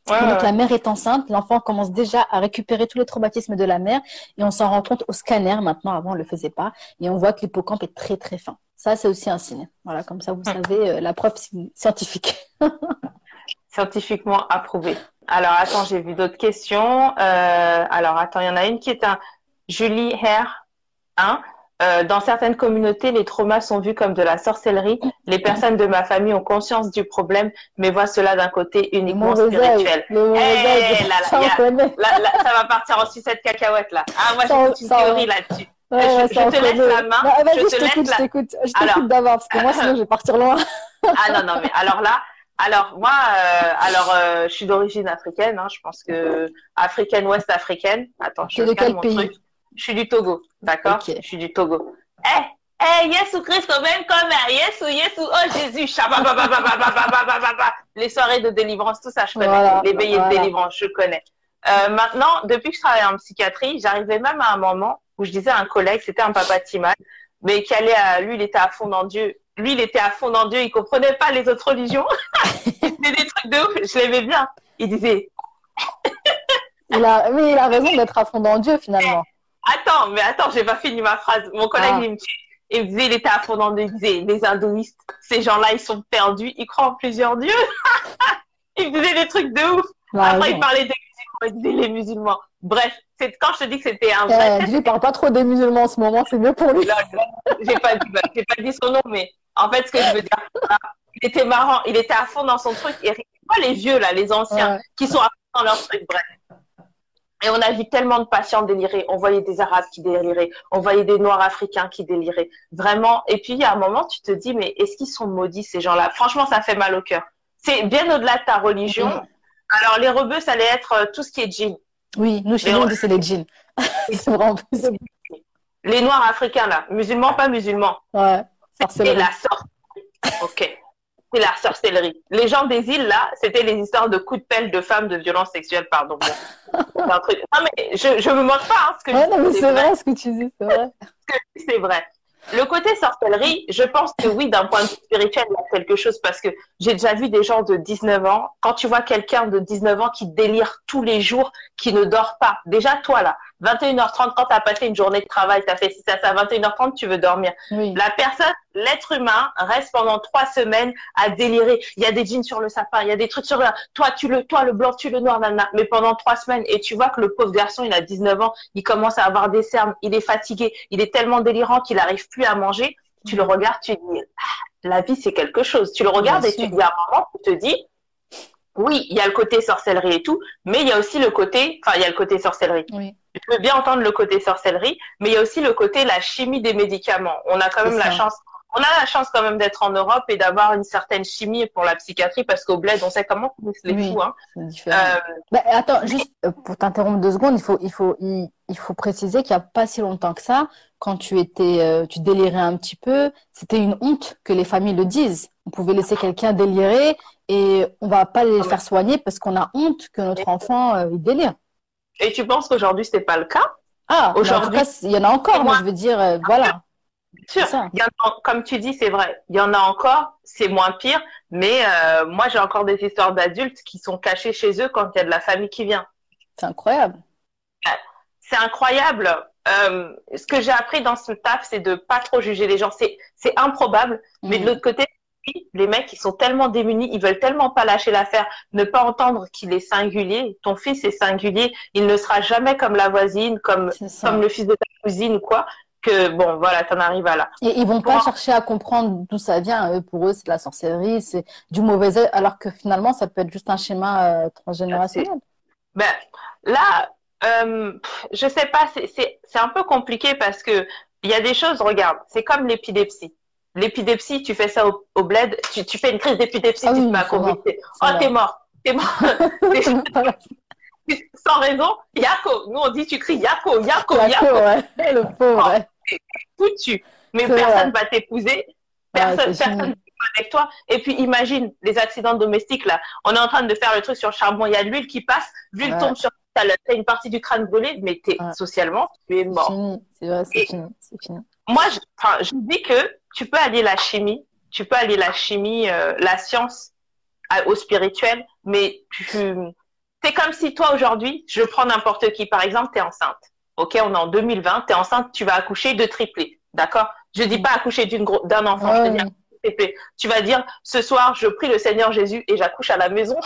ah Donc la mère est enceinte, l'enfant commence déjà à récupérer tous les traumatismes de la mère et on s'en rend compte au scanner. Maintenant, avant on le faisait pas et on voit que l'hippocampe est très très fin. Ça, c'est aussi un signe. Voilà, comme ça vous hum. savez euh, la preuve scientifique. Scientifiquement approuvé. Alors, attends, j'ai vu d'autres questions. Euh, alors, attends, il y en a une qui est un Julie Herr. Hein euh, dans certaines communautés, les traumas sont vus comme de la sorcellerie. Les personnes de ma famille ont conscience du problème, mais voient cela d'un côté uniquement spirituel. Ça, va partir en sucette cacahuète là. Ah, moi j'ai une théorie là-dessus. je, te laisse la main. je, je t'écoute, je t'écoute d'abord parce que moi sinon je vais partir loin. ah non non mais alors là, alors moi, euh, alors euh, je suis d'origine africaine. Hein, je pense que africaine, ouest africaine. Attends, je de quel mon pays truc. Je suis du Togo, d'accord? Je suis du Togo. Eh, eh, Yesu Christ, même comme Yesu, Yesu, oh Jésus, les soirées de délivrance, tout ça, je connais. les veillées de délivrance, je connais. Euh, maintenant, depuis que je travaille en psychiatrie, j'arrivais même à un moment où je disais à un collègue, c'était un papa Timal, mais qui allait à, lui, il était à fond dans Dieu lui, il était à fond dans Dieu, il comprenait pas les autres religions. il faisait des trucs de ouf, je l'aimais bien. Il disait. il a, oui, il a raison d'être à fond dans Dieu finalement. Attends, mais attends, j'ai pas fini ma phrase. Mon collègue, ah. il me Il me disait, il était à fond dans Dieu. Il disait, les hindouistes, ces gens-là, ils sont perdus. Ils croient en plusieurs dieux. il faisait des trucs de ouf. Après, il parlait des musulmans. Il disait les musulmans. Bref, c'est quand je te dis que c'était un vrai. Euh, parle pas trop des musulmans en ce moment, c'est mieux pour lui. J'ai pas, pas dit son nom, mais en fait, ce que je veux dire, il était marrant, il était à fond dans son truc. Et pas les vieux, là, les anciens, qui sont à fond dans leur truc, bref. Et on a vu tellement de patients délirer. On voyait des Arabes qui déliraient. On voyait des Noirs africains qui déliraient. Vraiment. Et puis, il y a un moment, tu te dis, mais est-ce qu'ils sont maudits, ces gens-là? Franchement, ça fait mal au cœur. C'est bien au-delà de ta religion. Mm. Alors, les rebeux, ça allait être euh, tout ce qui est djinn. Oui, nous, chez nous, c'est les djinns. c'est vraiment Les Noirs africains, là. Musulmans, pas musulmans. Ouais. C'est la sorte. OK. C'est la sorcellerie. Les gens des îles, là, c'était les histoires de coups de pelle de femmes, de violences sexuelles, pardon. un truc... Non, mais je, je me moque pas, hein, ce que ouais, non, mais c'est vrai. ce que tu dis, c'est vrai. c'est vrai. Le côté sorcellerie, je pense que oui, d'un point de vue spirituel, il y a quelque chose parce que j'ai déjà vu des gens de 19 ans. Quand tu vois quelqu'un de 19 ans qui délire tous les jours, qui ne dort pas, déjà toi là, 21h30, quand tu as passé une journée de travail, tu as fait ça, ça, 21h30, tu veux dormir. La personne, l'être humain, reste pendant trois semaines à délirer. Il y a des jeans sur le sapin, il y a des trucs sur le... Toi, tu le, toi, le blanc, tu le noir, nanana. Mais pendant trois semaines, et tu vois que le pauvre garçon, il a 19 ans, il commence à avoir des cernes, il est fatigué, il est tellement délirant qu'il n'arrive plus à manger. Tu le regardes, tu dis, ah, la vie, c'est quelque chose. Tu le regardes et tu dis à un moment, tu te dis, oui, il y a le côté sorcellerie et tout, mais il y a aussi le côté, enfin, il y a le côté sorcellerie. Oui je peux bien entendre le côté sorcellerie, mais il y a aussi le côté la chimie des médicaments. On a quand même la chance, on a la chance quand même d'être en Europe et d'avoir une certaine chimie pour la psychiatrie parce qu'au bled, on sait comment on les oui, Hein. Euh... Bah, attends, juste euh, pour t'interrompre deux secondes, il faut, il faut, il, faut préciser qu'il n'y a pas si longtemps que ça, quand tu étais, euh, tu délirais un petit peu, c'était une honte que les familles le disent. On pouvait laisser quelqu'un délirer et on va pas les ah, faire soigner parce qu'on a honte que notre enfant euh, il délire. Et tu penses qu'aujourd'hui, ce n'est pas le cas? Ah, aujourd'hui, il y en a encore, moi, je veux dire, euh, voilà. Sûr. Il y en a, comme tu dis, c'est vrai. Il y en a encore, c'est moins pire. Mais moi, j'ai encore des histoires d'adultes qui sont cachés chez eux quand il y a de la famille qui vient. C'est incroyable. C'est incroyable. Euh, ce que j'ai appris dans ce taf, c'est de pas trop juger les gens. C'est improbable. Mais de mm. l'autre côté, les mecs, ils sont tellement démunis, ils veulent tellement pas lâcher l'affaire, ne pas entendre qu'il est singulier. Ton fils est singulier, il ne sera jamais comme la voisine, comme, comme le fils de ta cousine ou quoi. Que bon, voilà, t'en arrives à là. Et ils vont pas chercher à comprendre d'où ça vient. pour eux, c'est de la sorcellerie, c'est du mauvais œil, alors que finalement, ça peut être juste un schéma euh, transgénérationnel. Ben, là, euh, je sais pas, c'est un peu compliqué parce que il y a des choses, regarde, c'est comme l'épilepsie. L'épilepsie, tu fais ça au, bled, tu, tu, fais une crise d'épilepsie, ah tu te mets à Oh, t'es mort, t'es mort. Sans raison, Yako. Nous, on dit, tu cries Yako, Yako, Yako. Ouais. Le pauvre, ouais. foutu. Mais personne ne va t'épouser. Personne, personne ne va avec toi. Et puis, imagine les accidents domestiques, là. On est en train de faire le truc sur le charbon, il y a de l'huile qui passe, l'huile tombe sur t'as une partie du crâne brûlé, mais es, socialement, tu es mort. C'est vrai, c'est fini, fini. Moi, je, je dis que tu peux allier la chimie, tu peux allier la chimie, euh, la science au spirituel, mais tu, c'est comme si toi aujourd'hui, je prends n'importe qui, par exemple, tu es enceinte. Ok, on est en 2020, tu es enceinte, tu vas accoucher de triplé. D'accord? Je dis pas accoucher d'un enfant, je tu vas dire, ce soir, je prie le Seigneur Jésus et j'accouche à la maison.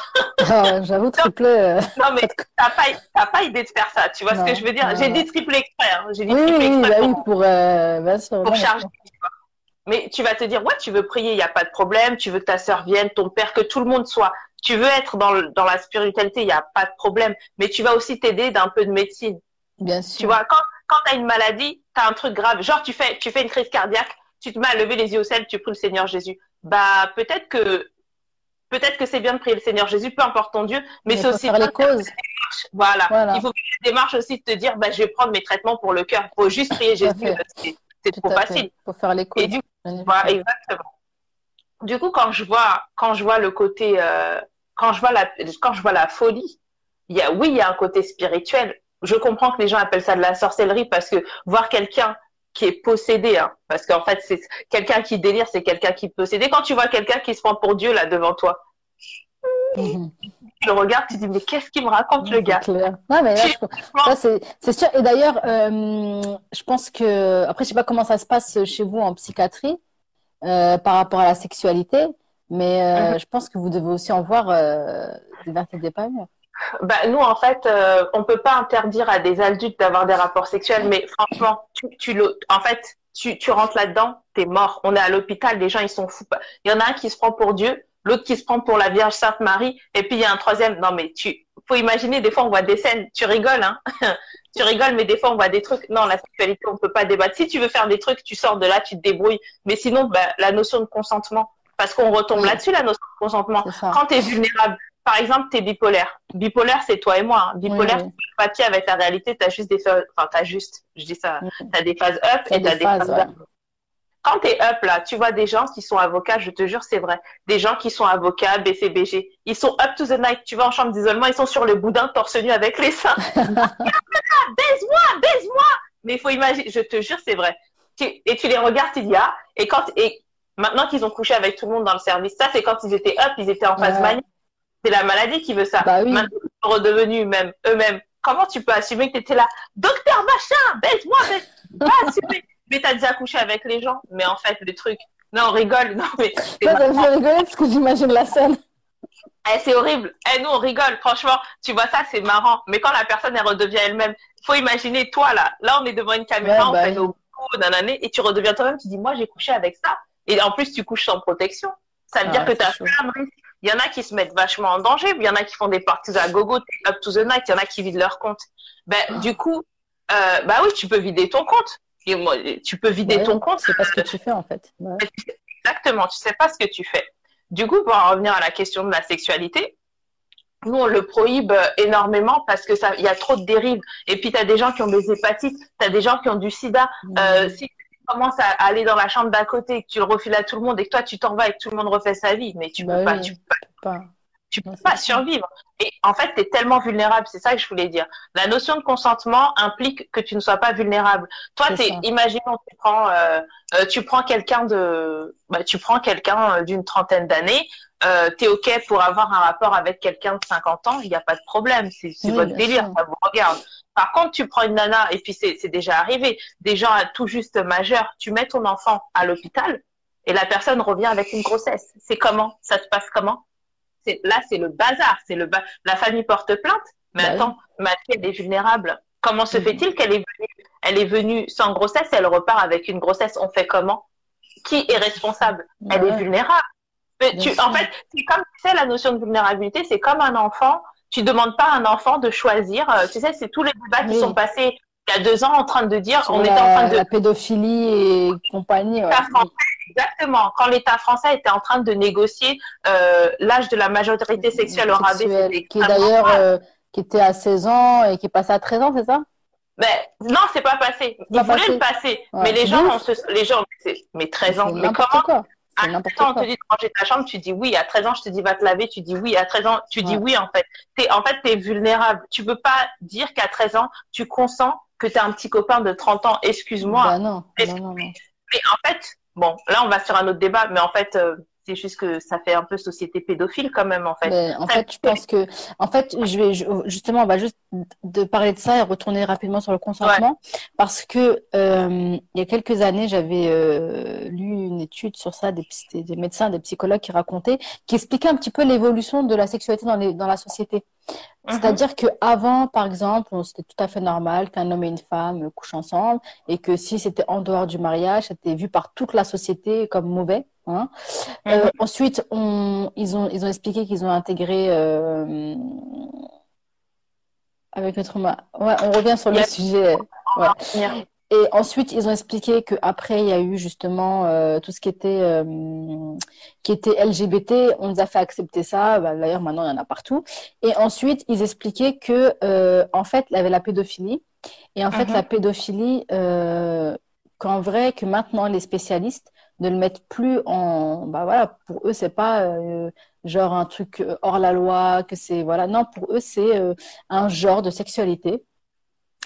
Ah, j'avoue, triplé. Euh. non, mais t'as pas, pas idée de faire ça. Tu vois ce que je veux dire J'ai dit triplé exprès. Hein. J'ai dit oui, triplé exprès. Bah pour, pour, euh, pour charger. Mais tu vas te dire, ouais, tu veux prier, il n'y a pas de problème. Tu veux que ta sœur vienne, ton père, que tout le monde soit. Tu veux être dans, le, dans la spiritualité, il n'y a pas de problème. Mais tu vas aussi t'aider d'un peu de médecine. Bien sûr. Tu vois, quand, quand tu as une maladie, tu as un truc grave, genre tu fais, tu fais une crise cardiaque, tu te mets à lever les yeux au ciel, tu pries le Seigneur Jésus. Bah, peut-être que peut-être que c'est bien de prier le Seigneur Jésus, peu importe ton Dieu, mais, c'est aussi faire les causes. Voilà. Il faut faire une démarche aussi de te dire, bah, je vais prendre mes traitements pour le cœur. Il faut juste prier Jésus. C'est trop facile. Il faut faire les causes. du... voilà, exactement. Du coup, quand je vois, quand je vois le côté, euh, quand je vois la, quand je vois la folie, il y a, oui, il y a un côté spirituel. Je comprends que les gens appellent ça de la sorcellerie parce que voir quelqu'un qui est possédé, hein, parce qu'en fait, c'est quelqu'un qui délire, c'est quelqu'un qui est possédé. Quand tu vois quelqu'un qui se prend pour Dieu là devant toi, tu le regardes, tu te dis mais qu'est-ce qu'il me raconte le gars? Non mais là, c'est sûr. Et d'ailleurs, euh, je pense que après, je sais pas comment ça se passe chez vous en psychiatrie euh, par rapport à la sexualité, mais euh, mhm. je pense que vous devez aussi en voir des vertes et des pas bah, nous, en fait, euh, on peut pas interdire à des adultes d'avoir des rapports sexuels, mais franchement, tu, tu en fait, tu, tu rentres là-dedans, tu es mort. On est à l'hôpital, les gens, ils sont fous. Il y en a un qui se prend pour Dieu, l'autre qui se prend pour la Vierge Sainte Marie, et puis il y a un troisième. Non, mais tu faut imaginer, des fois, on voit des scènes, tu rigoles, hein. tu rigoles, mais des fois, on voit des trucs. Non, la sexualité, on peut pas débattre. Si tu veux faire des trucs, tu sors de là, tu te débrouilles. Mais sinon, bah, la notion de consentement, parce qu'on retombe là-dessus, la notion de consentement. Quand tu es vulnérable, par exemple, tu es bipolaire. Bipolaire, c'est toi et moi. Bipolaire, oui, oui. papier avec la réalité, tu as juste des phases, enfin, tu juste, je dis ça, tu as des phases up et tu as des phases, down. Quand tu es up, là, tu vois des gens qui sont avocats, je te jure, c'est vrai. Des gens qui sont avocats, BCBG, ils sont up to the night. Tu vas en chambre d'isolement, ils sont sur le boudin, torse nu avec les seins. baise-moi, baise-moi! Mais il faut imaginer, je te jure, c'est vrai. et tu les regardes, tu dis, ah, et quand, et maintenant qu'ils ont couché avec tout le monde dans le service, ça, c'est quand ils étaient up, ils étaient en phase ouais. manique c'est la maladie qui veut ça. Bah oui. Maintenant, ils sont redevenus même eux-mêmes. Comment tu peux assumer que tu étais là, docteur machin, baisse-moi, baisse. Pas assumer. Mais t'as déjà couché avec les gens? Mais en fait, le truc, non, on rigole. Non, mais. Toi, t'as fait rigoler parce que j'imagine la scène. Eh, c'est horrible. Eh, nous, on rigole. Franchement, tu vois ça, c'est marrant. Mais quand la personne, elle redevient elle-même, faut imaginer, toi, là. Là, on est devant une caméra, ouais, bah on fait nos coups, année, et tu redeviens toi-même, tu dis, moi, j'ai couché avec ça. Et en plus, tu couches sans protection. Ça veut ah, dire que tu as plein de risques. Il y en a qui se mettent vachement en danger, il y en a qui font des parties à gogo, up to the night, il y en a qui vident leur compte. Ben, ah. du coup, euh, bah oui, tu peux vider ton compte. Tu peux vider ouais, ton compte. C'est pas ce que tu fais en fait. Ouais. Exactement, tu sais pas ce que tu fais. Du coup, pour en revenir à la question de la sexualité, nous, on le prohibe énormément parce que ça, il y a trop de dérives. Et puis, tu as des gens qui ont des hépatites, tu as des gens qui ont du sida. Mmh. Euh, si commences à aller dans la chambre d'à côté, que tu le refiles à tout le monde et que toi tu t'en vas et que tout le monde refait sa vie, mais tu bah peux oui, pas, tu peux pas, tu peux pas survivre. Et en fait, tu es tellement vulnérable, c'est ça que je voulais dire. La notion de consentement implique que tu ne sois pas vulnérable. Toi, es, imaginons, tu prends, euh, euh, tu prends quelqu'un de, bah, tu prends quelqu'un euh, d'une trentaine d'années, euh, tu es OK pour avoir un rapport avec quelqu'un de 50 ans, il n'y a pas de problème, c'est oui, votre délire, sûr. ça vous regarde. Par contre, tu prends une nana, et puis c'est déjà arrivé, des gens tout juste majeurs, tu mets ton enfant à l'hôpital, et la personne revient avec une grossesse. C'est comment? Ça se passe comment? Là, c'est le bazar. C'est le ba... La famille porte plainte, mais bah attends, oui. ma fille, elle est vulnérable. Comment se mmh. fait-il qu'elle est venue Elle est venue sans grossesse, elle repart avec une grossesse. On fait comment? Qui est responsable? Elle est vulnérable. Mais tu, en fait, c'est comme tu sais, la notion de vulnérabilité, c'est comme un enfant tu demandes pas à un enfant de choisir. tu sais, c'est tous les débats qui sont passés il y a deux ans en train de dire, on était en train de la pédophilie et compagnie. exactement. Quand l'État français était en train de négocier l'âge de la majorité sexuelle au rabais, qui d'ailleurs qui était à 16 ans et qui est passé à 13 ans, c'est ça? Mais non, c'est pas passé. Ils voulaient le passer. mais les gens, les gens, mais 13 ans. Mais comment quoi. À 13 ans, on te dit de ranger ta chambre, tu dis oui. À 13 ans, je te dis va te laver, tu dis oui. À 13 ans, tu dis oui, en fait. Es, en fait, tu es vulnérable. Tu peux pas dire qu'à 13 ans, tu consens que tu as un petit copain de 30 ans. Excuse-moi. Bah non, non, non, Mais en fait, bon, là, on va sur un autre débat, mais en fait, euh, c'est juste que ça fait un peu société pédophile quand même en fait. en fait, je pense que, en fait, je vais justement, on va juste de parler de ça et retourner rapidement sur le consentement parce que euh, il y a quelques années, j'avais euh, lu une étude sur ça des, des, médecins, des psychologues qui racontaient, qui expliquaient un petit peu l'évolution de la sexualité dans, les, dans la société. Mhm. C'est-à-dire que avant, par exemple, c'était tout à fait normal qu'un homme et une femme couchent ensemble et que si c'était en dehors du mariage, c'était vu par toute la société comme mauvais. Hein. Euh, mhm. ensuite, on, ils, ont, ils ont expliqué qu'ils ont intégré euh, avec le trauma. Ouais, on revient sur le sujet. Et ensuite, ils ont expliqué qu'après, il y a eu justement euh, tout ce qui était, qui était LGBT. On nous a fait accepter ça. Bah, d'ailleurs, maintenant, il y en a partout. Et ensuite, ils expliquaient que, en fait, il y avait la pédophilie. Et en fait, mhm. la pédophilie, qu'en vrai, que maintenant, les spécialistes ne le mettent plus en bah voilà pour eux c'est pas euh, genre un truc euh, hors la loi que c'est voilà non pour eux c'est euh, un genre de sexualité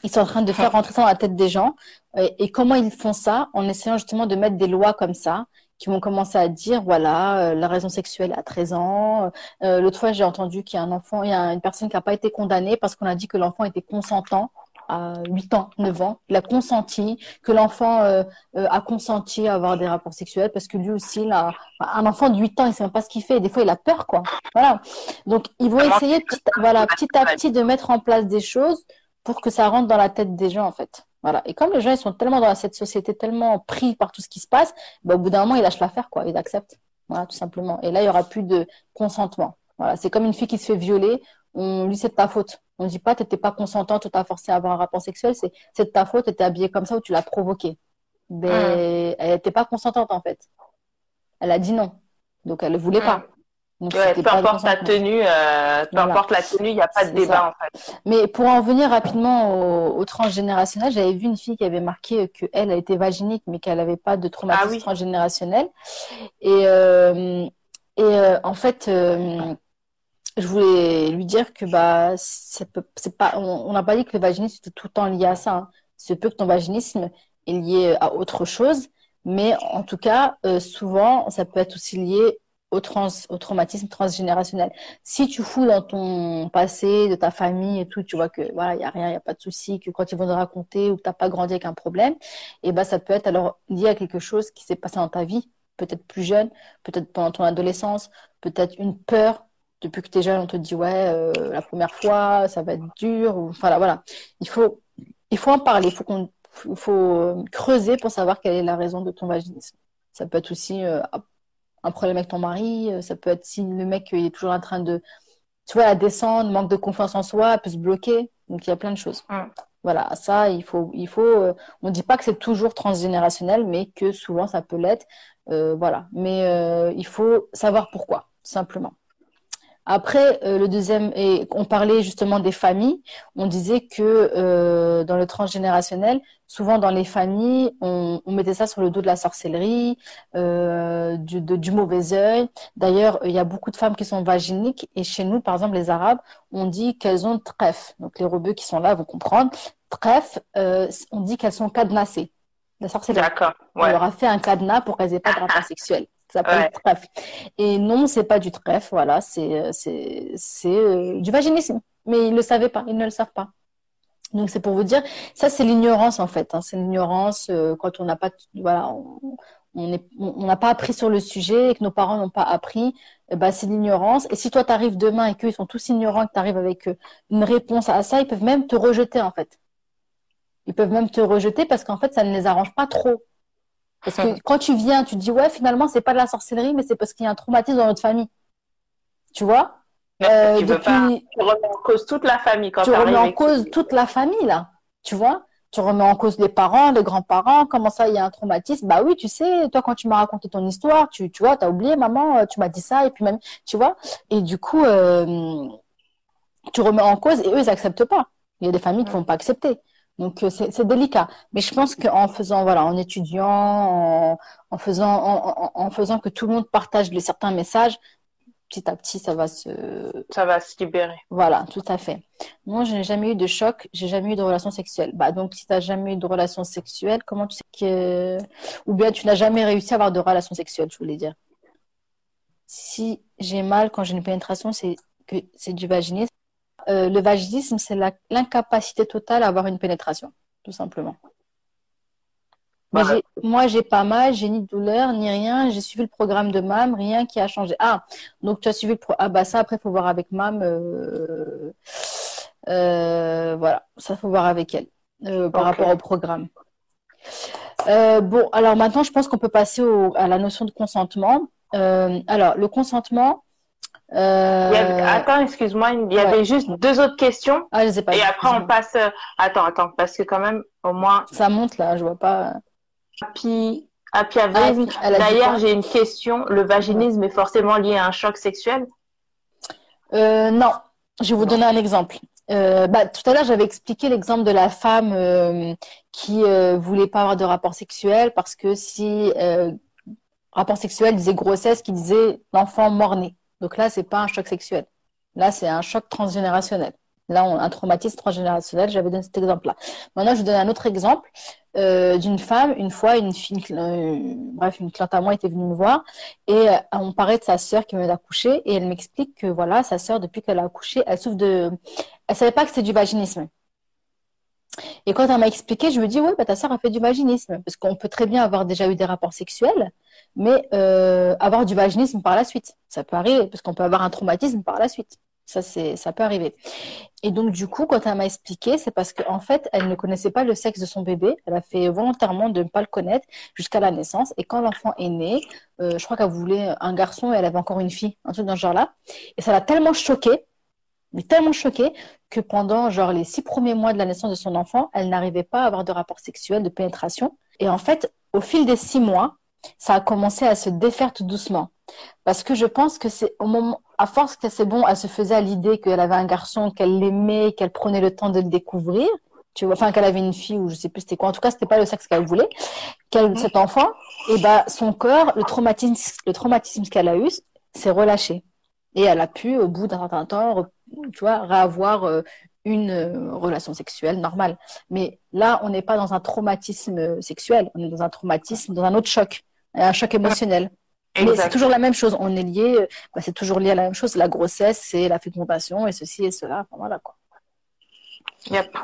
ils sont en train de faire ah. rentrer ça dans la tête des gens et, comment ils font ça en essayant justement de mettre des lois comme ça qui vont commencer à dire voilà la raison sexuelle à 13 ans l'autre fois j'ai entendu qu'il y a un enfant il y a une personne qui n'a pas été condamnée parce qu'on a dit que l'enfant était consentant à 8 ans, 9 ans, il a consenti, que l'enfant euh, euh, a consenti à avoir des rapports sexuels parce que lui aussi, là, un enfant de 8 ans, il sait même pas ce qu'il fait. des fois, il a peur, quoi. Voilà. Donc, ils vont essayer petit, voilà, petit à petit de mettre en place des choses pour que ça rentre dans la tête des gens, en fait. Voilà. Et comme les gens, ils sont tellement dans cette société, tellement pris par tout ce qui se passe, bah, au bout d'un moment, ils lâchent l'affaire, quoi. Ils acceptent. Voilà, tout simplement. Et là, il y aura plus de consentement. Voilà. C'est comme une fille qui se fait violer. On lui, c'est de ta faute. On ne dit pas, tu n'étais pas consentante, tu t'as forcé à avoir un rapport sexuel, c'est de ta faute, tu étais habillée comme ça ou tu l'as provoqué. Mais elle n'était pas consentante en fait. Elle a dit non. Donc elle ne voulait pas. Peu importe la tenue, euh, peu importe la tenue, il n'y a pas de débat en fait. Mais pour en venir rapidement au, transgénérationnel, j'avais vu une fille qui avait marqué qu'elle elle a été vaginique mais qu'elle n'avait pas de traumatisme ah transgénérationnel. Et, euh, et euh, en fait, je voulais lui dire que bah c'est pas on n'a pas dit que le vaginisme était tout le temps lié à ça. Hein. C'est peu que ton vaginisme est lié à autre chose, mais en tout cas euh, souvent ça peut être aussi lié au, trans, au traumatisme transgénérationnel. Si tu fous dans ton passé, de ta famille et tout, tu vois que voilà, il y a rien, il y a pas de souci, que quand ils vont te raconter ou que t'as pas grandi avec un problème, et ben ça peut être alors lié à quelque chose qui s'est passé dans ta vie, peut-être plus jeune, peut-être pendant ton adolescence, peut-être une peur depuis que tu es jeune, on te dit ouais, euh, la première fois, ça va être dur. Enfin, voilà. Il faut, il faut en parler. Il faut, qu'on, faut euh, creuser pour savoir quelle est la raison de ton vaginisme. Ça peut être aussi euh, un problème avec ton mari. Ça peut être si le mec il est toujours en train de, tu vois, la descendre, manque de confiance en soi, peut se bloquer. Donc il y a plein de choses. Voilà, ça, il faut, il faut. on ne dit pas que c'est toujours transgénérationnel, mais que souvent ça peut l'être. voilà, mais il faut savoir pourquoi, simplement. Après, euh, le deuxième, et on parlait justement des familles, on disait que euh, dans le transgénérationnel, souvent dans les familles, on, mettait ça sur le dos de la sorcellerie, euh, du, du, mauvais œil. D'ailleurs, il y a beaucoup de femmes qui sont vaginiques, et chez nous, par exemple, les Arabes, on dit qu'elles ont trèfle. Donc les rebeux qui sont là vont comprendre. Trèfle, on dit qu'elles sont cadenassées. La sorcellerie. D'accord. On leur a fait un cadenas pour qu'elles n'aient pas de rapport sexuel. Ça s'appelle trèfle. Et non, c'est pas du trèfle, voilà, c'est euh, euh, du vaginisme. Mais ils le savaient pas, ils ne le savent pas. Donc c'est pour vous dire, ça c'est l'ignorance en fait. Hein. C'est l'ignorance euh, quand on n'a pas, voilà, on on n'a pas appris sur le sujet et que nos parents n'ont pas appris. Eh ben, c'est l'ignorance. Et si toi tu arrives demain et qu'ils sont tous ignorants, que tu arrives avec une réponse à ça, ils peuvent même te rejeter en fait. Ils peuvent même te rejeter parce qu'en fait ça ne les arrange pas trop. Parce que quand tu viens, tu te dis, ouais, finalement, c'est pas de la sorcellerie, mais c'est parce qu'il y a un traumatisme dans notre famille. Tu vois? Euh, tu, pas, tu remets en cause toute la famille quand tu remets en cause toute la famille là, tu vois? Tu remets en cause les parents, les grands-parents, comment ça, il y a un traumatisme? Bah oui, tu sais, toi, quand tu m'as raconté ton histoire, tu, tu vois, t'as oublié, maman, euh, tu m'as dit ça, et puis même, tu vois? Et du coup, euh, tu remets en cause, et eux, ils acceptent pas. Il y a des familles qui vont pas accepter. Donc, euh, c'est délicat. Mais je pense qu'en faisant, voilà, en étudiant, en, faisant, en, en, faisant que tout le monde partage les certains messages, petit à petit, ça va se... Ça va se libérer. Voilà, tout à fait. Moi, je n'ai jamais eu de choc, j'ai jamais eu de relation sexuelle. Bah, donc, si tu n'as jamais eu de relation sexuelle, comment tu sais que... Ou bien tu n'as jamais réussi à avoir de relation sexuelle, je voulais dire. Si j'ai mal quand j'ai une pénétration, c'est que c'est du vaginisme. Euh, le vaginisme, c'est l'incapacité totale à avoir une pénétration, tout simplement. Mais moi, j'ai pas mal, j'ai ni de douleur, ni rien. J'ai suivi le programme de MAM, rien qui a changé. Ah, donc tu as suivi le pro... Ah, bah ça, après, il faut voir avec MAM. Euh, euh, voilà, ça, faut voir avec elle euh, par rapport au programme. bon, alors maintenant, je pense qu'on peut passer à la notion de consentement. alors, le consentement. Attends, excuse-moi, il y avait juste deux autres questions. Ah, je sais pas. Et après, on passe. Attends, attends, parce que quand même, au moins. Ça monte là, je vois pas. Happy, Happy D'ailleurs, j'ai une question. Le vaginisme est forcément lié à un choc sexuel? Euh, Non. Je vais vous donner un exemple. Euh, bah, tout à l'heure, j'avais expliqué l'exemple de la femme euh, qui euh, voulait pas avoir de rapport sexuel parce que si rapport sexuel disait grossesse, qui disait l'enfant mort-né. Donc là, c'est pas un choc sexuel. Là, c'est un choc transgénérationnel. Là, un traumatisme transgénérationnel. J'avais donné cet exemple-là. Maintenant, je vous donne un autre exemple euh, d'une femme. Une fois, une fille, euh, bref, une cliente à moi était venue me voir et euh, on parlait de sa sœur qui venait d'accoucher et elle m'explique que voilà, sa sœur, depuis qu'elle a accouché, elle souffre de, elle savait pas que c'était du vaginisme. Et quand elle m'a expliqué, je me dis, oui, bah, ta sœur a fait du vaginisme. Parce qu'on peut très bien avoir déjà eu des rapports sexuels, mais euh, avoir du vaginisme par la suite. Ça peut arriver, parce qu'on peut avoir un traumatisme par la suite. Ça, c'est, ça peut arriver. Et donc, du coup, quand elle m'a expliqué, c'est parce qu'en fait, elle ne connaissait pas le sexe de son bébé. Elle a fait volontairement de ne pas le connaître jusqu'à la naissance. Et quand l'enfant est né, euh, je crois qu'elle voulait un garçon et elle avait encore une fille, un truc dans ce genre-là. Et ça l'a tellement choquée, mais tellement choquée, que pendant genre les six premiers mois de la naissance de son enfant, elle n'arrivait pas à avoir de rapport sexuel, de pénétration. Et en fait, au fil des six mois, ça a commencé à se défaire tout doucement. Parce que je pense que c'est au moment, à force que c'est bon, elle se faisait à l'idée qu'elle avait un garçon, qu'elle l'aimait, qu'elle prenait le temps de le découvrir. Tu vois, enfin, qu'elle avait une fille ou je sais plus c'était quoi. En tout cas, c'était pas le sexe qu'elle voulait. Qu'elle, cet enfant, et ben, son cœur, le traumatisme, le traumatisme qu'elle a eu, s'est relâché. Et elle a pu, au bout d'un certain temps, tu vois, réavoir euh, une euh, relation sexuelle normale. Mais là, on n'est pas dans un traumatisme sexuel, on est dans un traumatisme, dans un autre choc, un choc émotionnel. Mais c'est toujours la même chose. On est lié, bah, c'est toujours lié à la même chose. La grossesse, c'est la fécondation et ceci et cela. Enfin, voilà quoi. Yep.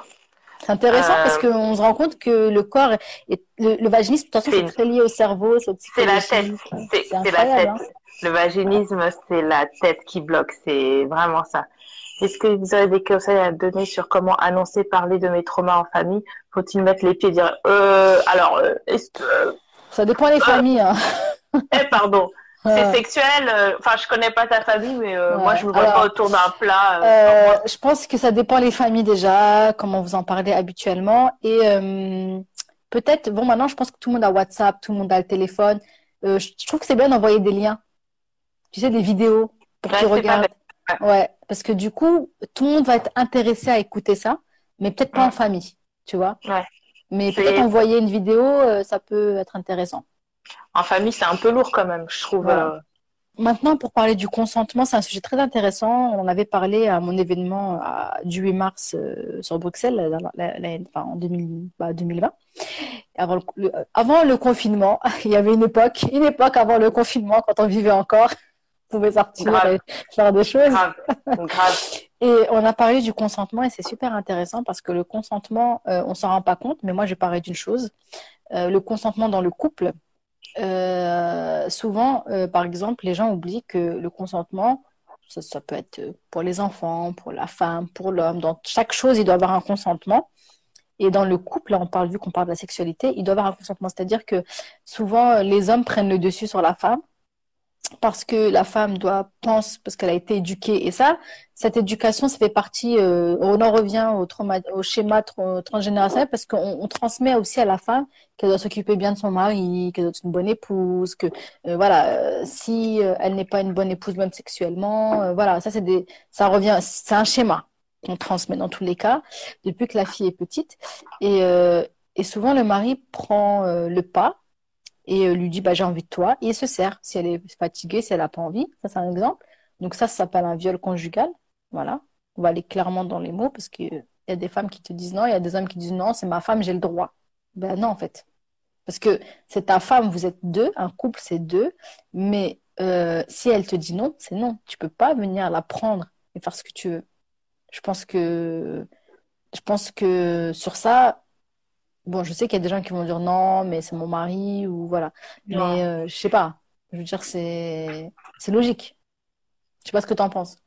C'est intéressant parce euh, qu'on se rend compte que le corps, est, le, vaginisme, de toute façon, c'est très lié au cerveau, c'est la tête. C'est la tête. Hein. Le vaginisme, c'est la tête qui bloque. C'est vraiment ça. Est-ce que vous avez des conseils à donner sur comment annoncer, parler de mes traumas en famille? Faut-il mettre les pieds et dire euh, alors euh, est-ce que ça dépend des familles. Hein. Eh, pardon. C'est sexuel. Euh, enfin, je connais pas ta famille, mais euh, moi, je me vois pas autour d'un plat. Euh, je pense que ça dépend des familles déjà, comment vous en parlez habituellement. Et peut-être, bon, maintenant, je pense que tout le monde a WhatsApp, tout le monde a le téléphone. je trouve que c'est bien d'envoyer des liens. Tu sais, des vidéos pour que tu regardes. Ouais, parce que du coup, tout le monde va être intéressé à écouter ça, mais peut-être pas en famille, tu vois. Ouais. Mais peut-être envoyer une vidéo, ça peut être intéressant en famille, c'est un peu lourd quand même, je trouve. Euh. Maintenant, pour parler du consentement, c'est un sujet très intéressant. On avait parlé à mon événement du 8 mars euh, sur Bruxelles, en 2020. Bah, avant le, avant le confinement, il y avait une époque, une époque avant le confinement, quand on vivait encore, pouvait sortir et faire des choses. et on a parlé du consentement et c'est super intéressant parce que le consentement, on euh, on s'en rend pas compte, mais moi j'ai parlé d'une chose. le consentement dans le couple, euh, souvent, euh, par exemple, les gens oublient que le consentement, ça, peut être pour les enfants, pour la femme, pour l'homme. Dans chaque chose, il doit avoir un consentement. Et dans le couple, là, on parle, vu qu'on parle de la sexualité, il doit avoir un consentement. C'est-à-dire que souvent, les hommes prennent le dessus sur la femme. Parce que la femme doit pense parce qu'elle a été éduquée et ça cette éducation ça fait partie euh, on en revient au trauma au schéma transgénérationnel parce qu'on transmet aussi à la femme qu'elle doit s'occuper bien de son mari qu'elle doit être une bonne épouse que euh, voilà euh, si elle n'est pas une bonne épouse même sexuellement voilà ça c'est des ça revient c'est un schéma qu'on transmet dans tous les cas depuis que la fille est petite et et souvent le mari prend le pas et euh, lui dit bah, j'ai envie de toi et il se sert si elle est fatiguée, si elle n'a pas envie. Ça, c'est un exemple. Donc ça, ça s'appelle un viol conjugal. Voilà. On va aller clairement dans les mots parce qu'il y a des femmes qui te disent non, il y a des hommes qui disent non, c'est ma femme, j'ai le droit. Ben non, en fait. Parce que c'est ta femme, vous êtes deux, un couple, c'est deux. Mais euh, si elle te dit non, c'est non. Tu peux pas venir la prendre et faire ce que tu veux. Je pense que, je pense que sur ça, Bon, je sais qu'il y a des gens qui vont dire non, mais c'est mon mari ou voilà. Mais euh, je sais pas. Je veux dire, c'est c'est logique. Je sais pas ce que tu en penses.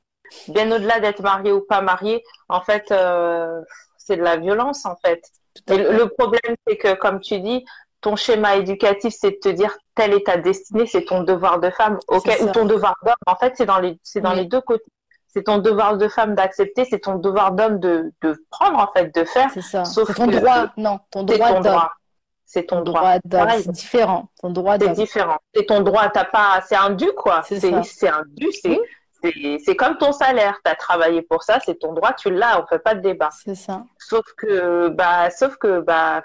Bien au-delà d'être marié ou pas marié, en fait, euh, c'est de la violence en fait. le, problème, c'est que comme tu dis, ton schéma éducatif, c'est de te dire telle est ta destinée, c'est ton devoir de femme, ok, ou ton devoir d'homme. En fait, c'est dans les c'est dans les deux côtés c'est ton devoir de femme d'accepter, c'est ton devoir d'homme de, de, prendre en fait, de faire. C'est ça. C'est ton droit, non, ton droit d'homme. C'est ton, droit. C'est différent. Ton droit C'est différent. C'est ton droit. T'as pas. C'est un dû quoi. C'est un dû. C'est c'est comme ton salaire. Tu as travaillé pour ça. C'est ton droit. Tu l'as. On fait pas de débat. C'est ça. Sauf que bah sauf que bah,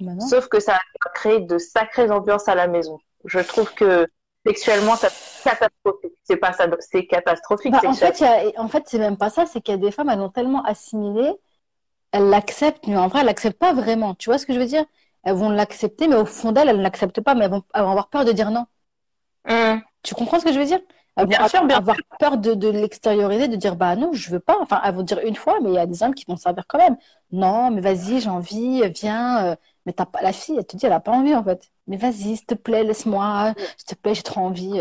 bah sauf que ça a créé de sacrées ambiances à la maison. Je trouve que sexuellement, c'est catastrophique. C'est pas ça, c'est catastrophique. Bah, en, fait, a, en fait, c'est même pas ça, c'est qu'il y a des femmes, elles ont tellement assimilé, elles l'acceptent, mais en vrai, elles l'acceptent pas vraiment. Tu vois ce que je veux dire? Elles vont l'accepter, mais au fond d'elles, elles ne l'acceptent pas, mais elles vont, avoir peur de dire non. Mmh. Tu comprends ce que je veux dire? Elles vont bien sûr, avoir peur de, de l'extérioriser, de dire bah non, je veux pas. Enfin, elles vont dire une fois, mais il y a des hommes qui vont servir quand même. Non, mais vas-y, j'ai envie, viens. Euh, mais t'as pas la fille, elle te dit, elle a pas envie en fait. Mais vas-y, s'il te plaît, laisse-moi, s'il te plaît, j'ai trop envie.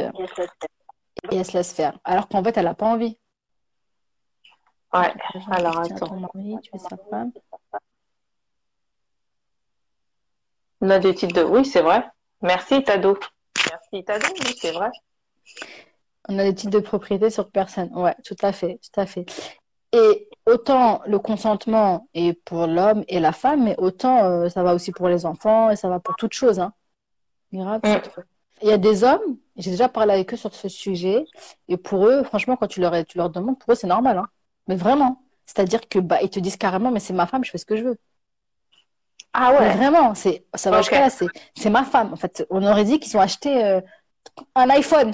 Et elle se laisse faire. Alors qu'en fait, elle a pas envie. Ouais, alors attends. Ton mari, tu es sa femme. On a des titres de. Oui, c'est vrai. Merci, Tado. Merci, Tado, oui, c'est vrai. On a des titres de propriété sur personne. Ouais, tout à fait, tout à fait. Et autant le consentement est pour l'homme et la femme, mais autant euh, ça va aussi pour les enfants et ça va pour toute chose. Hein. Mm. Il y a des hommes, j'ai déjà parlé avec eux sur ce sujet, et pour eux, franchement, quand tu leur, tu leur demandes, pour eux, c'est normal. Hein. Mais vraiment. C'est-à-dire que bah, ils te disent carrément, mais c'est ma femme, je fais ce que je veux. Ah ouais. vraiment, c'est ça va jusqu'à là, c'est ma femme. En fait, on aurait dit qu'ils ont acheté euh, un iPhone.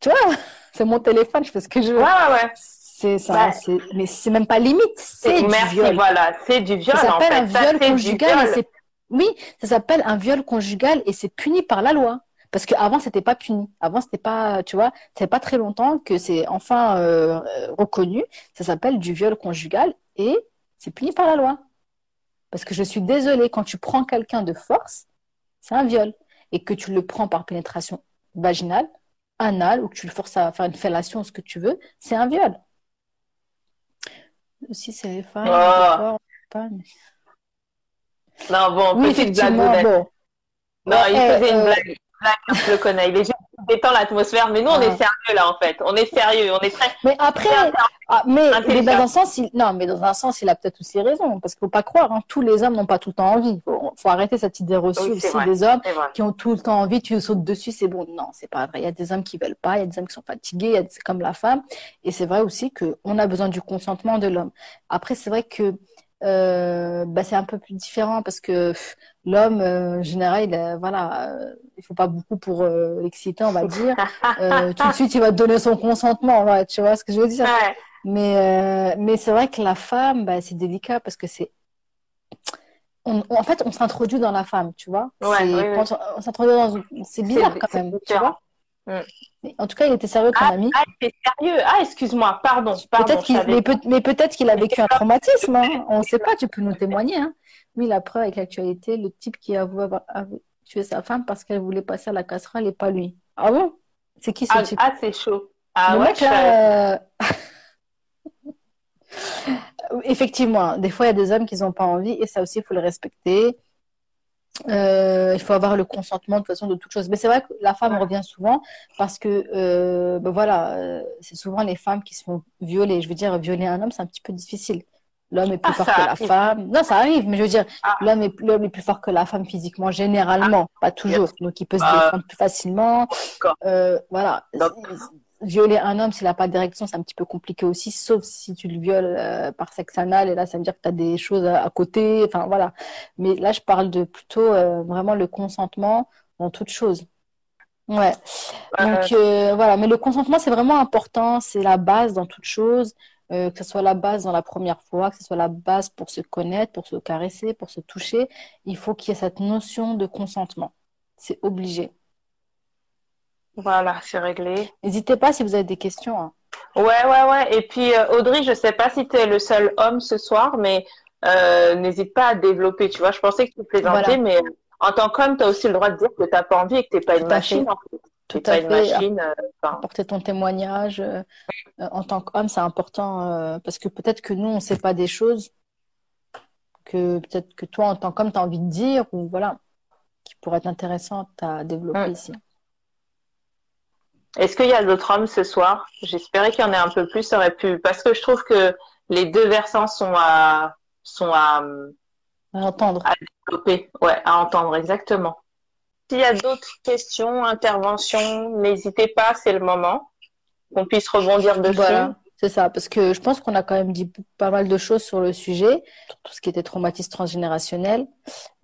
Tu vois, c'est mon téléphone, je fais ce que je veux. Ouais, ouais. C'est ça, mais c'est même pas limite, c'est du viol. voilà, c'est du viol. Ça s'appelle un viol conjugal et oui, ça s'appelle un viol conjugal et c'est puni par la loi. Parce qu'avant, c'était pas puni. Avant, c'était pas, tu vois, c'est pas très longtemps que c'est enfin euh, reconnu. Ça s'appelle du viol conjugal et c'est puni par la loi. Parce que je suis désolée, quand tu prends quelqu'un de force, c'est un viol. Et que tu le prends par pénétration vaginale, anale, ou que tu le forces à faire une fellation, ce que tu veux, c'est un viol. Si c'est les femmes, oh. pas, Non, bon, oui, petite blague. Bon. Non, il faisait une euh, blague. blague. Je le connais. Il est juste détend l'atmosphère. Mais nous, on est ah. sérieux là, en fait. On est sérieux. On est très. Mais après, ah, mais, mais, dans un sens, il... non, mais dans un sens, il a peut-être aussi raison. Parce qu'il faut pas croire, hein, tous les hommes n'ont pas tout le temps envie. Faut, faut arrêter cette idée reçue aussi des hommes qui ont tout le temps envie. Tu sautes dessus, c'est bon. Non, c'est pas vrai. Il y a des hommes qui veulent pas. Il y a des hommes qui sont fatigués. C'est comme la femme. Et c'est vrai aussi que on a besoin du consentement de l'homme. Après, c'est vrai que euh, bah, c'est un peu plus différent parce que l'homme, euh, en général, il, voilà, euh, il faut pas beaucoup pour euh, l'exciter, on va dire. tout de suite, il va te donner son consentement, ouais, tu vois ce que je veux dire. Mais, mais c'est vrai que la femme, bah, c'est délicat parce que c'est en fait, on s'introduit dans la femme, tu vois. Ouais, on s'introduit dans... C'est bizarre quand même, tu vois. Mm. en tout cas, il était sérieux, ton ah, ami. Ah, il était sérieux. Ah, excuse-moi, pardon. Peut-être qu'il, mais, peut-être qu'il a vécu un traumatisme. Hein. On ne sait pas, tu peux nous témoigner. Hein. Oui, la preuve avec l'actualité, le type qui a voulu tuer sa femme parce qu'elle voulait passer à la casserole et pas lui. Ah bon? C'est qui ce ah, type? Ah, c'est chaud. Ah ouais, euh, Effectivement, des fois, il y a des hommes qui n'ont pas envie et ça aussi, il faut le respecter. euh, il faut avoir le consentement de toute façon de toute chose. Mais c'est vrai que la femme revient souvent parce que euh, ben voilà, euh, c'est souvent les femmes qui se font violer. Je veux dire, violer un homme, c'est un petit peu difficile. L'homme est plus Ah, fort que la arrive. femme. Non, ça arrive, mais je veux dire, Ah. l'homme est, l'homme est plus fort que la femme physiquement, généralement, pas toujours. Donc, il peut se Ah. défendre plus facilement. Euh, voilà. Violer un homme s'il n'a pas d'érection, c'est un petit peu compliqué aussi, sauf si tu le violes euh, par sexe anal, et là, ça veut dire que tu as des choses à, à côté. Enfin, voilà. Mais là, je parle de plutôt euh, vraiment le consentement dans toute chose. Ouais. Donc, voilà. Mais le consentement, c'est vraiment important. C'est la base dans toute chose. Euh, que ce soit la base dans la première fois, que ce soit la base pour se connaître, pour se caresser, pour se toucher. Il faut qu'il y ait cette notion de consentement. C'est obligé. Voilà, c'est réglé. N'hésitez pas si vous avez des questions. hein. Ouais, ouais, ouais. Et puis, euh, Audrey, je sais pas si tu es le seul homme ce soir, mais euh, n'hésite pas à développer. Tu vois, je pensais que tu plaisantais, Voilà. mais en tant qu'homme, tu as aussi le droit de dire que tu pas envie et que tu pas une machine. fait. En fait. Tout à pas une fait. machine. euh, enfin, apporter ton témoignage euh, euh, en tant qu'homme, c'est important parce que peut-être que nous, on ne sait pas des choses que peut-être que toi, en tant qu'homme, tu as envie de dire ou voilà, qui pourraient être intéressantes à développer Mm. ici. Est-ce qu'il y a d'autres hommes ce soir? J'espérais qu'il y en ait un peu plus, ça aurait pu, parce que je trouve que les deux versants sont à, sont à, À entendre. développer, ouais, à entendre exactement. S'il y a d'autres questions, interventions, n'hésitez pas, c'est le moment qu'on puisse rebondir dessus. Voilà, c'est ça, parce que je pense qu'on a quand même dit pas mal de choses sur le sujet, sur tout ce qui était traumatisme transgénérationnel.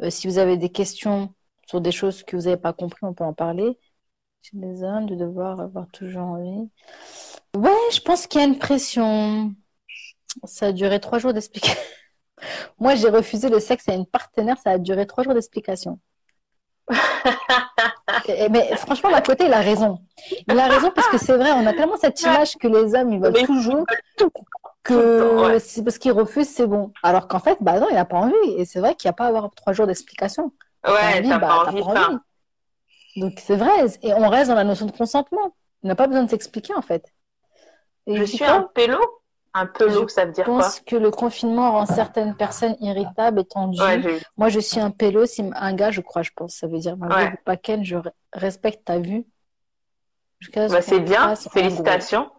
Euh, si vous avez des questions sur des choses que vous n'avez pas compris, on peut en parler. Chez les hommes, de devoir avoir toujours envie. Ouais, je pense qu'il y a une pression. Ça a duré trois jours d'explication. Moi, j'ai refusé le sexe à une partenaire, ça a duré trois jours d'explication. Mais franchement, d'un côté, il a raison. Il a raison parce que c'est vrai, on a tellement cette image que les hommes, ils veulent Mais- toujours Tout que ouais. c'est parce qu'ils refusent, c'est bon. Alors qu'en fait, bah non, il n'a pas envie. Et c'est vrai qu'il n'y a pas à avoir trois jours d'explication. T'as Ouais, envie, t'as bah, pas envie, pas enfin, envie. Donc c'est vrai. Et on reste dans la notion de consentement. On n'a pas besoin de s'expliquer en fait. Et Je suis un pélo. Un pelot, ça veut je dire quoi? pense que le confinement rend certaines personnes irritables et tendues. Ouais, Moi, je suis un pélo, si un gars, je crois, je pense. Ça veut dire, malgré Ouais. vous pas Ken, je re- respecte ta vue. Jusqu'à ce Bah, c'est bien, félicitations.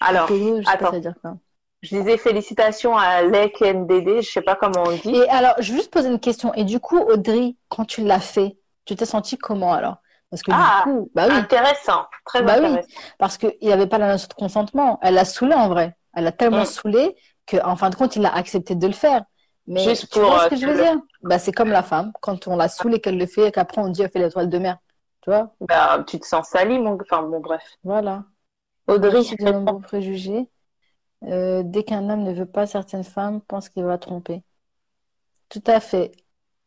Alors. Pélo, je sais pas attends. dire quoi. je disais félicitations à Lek NDD, je sais pas comment on dit. Et alors, je vais juste poser une question. Et du coup, Audrey, quand tu l'as fait, tu t'es senti comment alors? Parce que Ah, du coup, bah oui, Intéressant, très Bah oui. parce qu'il n'y avait pas la notion de consentement. Elle l'a saoulé en vrai. Elle l'a tellement Mm. saoulé qu'en fin de compte, il a accepté de le faire. Mais Juste tu pour, vois ce euh, que je veux le- dire? Bah, c'est comme la femme, quand on la saoule et qu'elle le fait, et qu'après on dit elle fait l'étoile de mer. Tu vois? Bah, tu te sens sali, mon... Enfin, bon, bref. Voilà. Audrey, Aussi de nombreux préjugés. Euh, dès qu'un homme ne veut pas certaines femmes, pense qu'il va tromper. Tout à fait.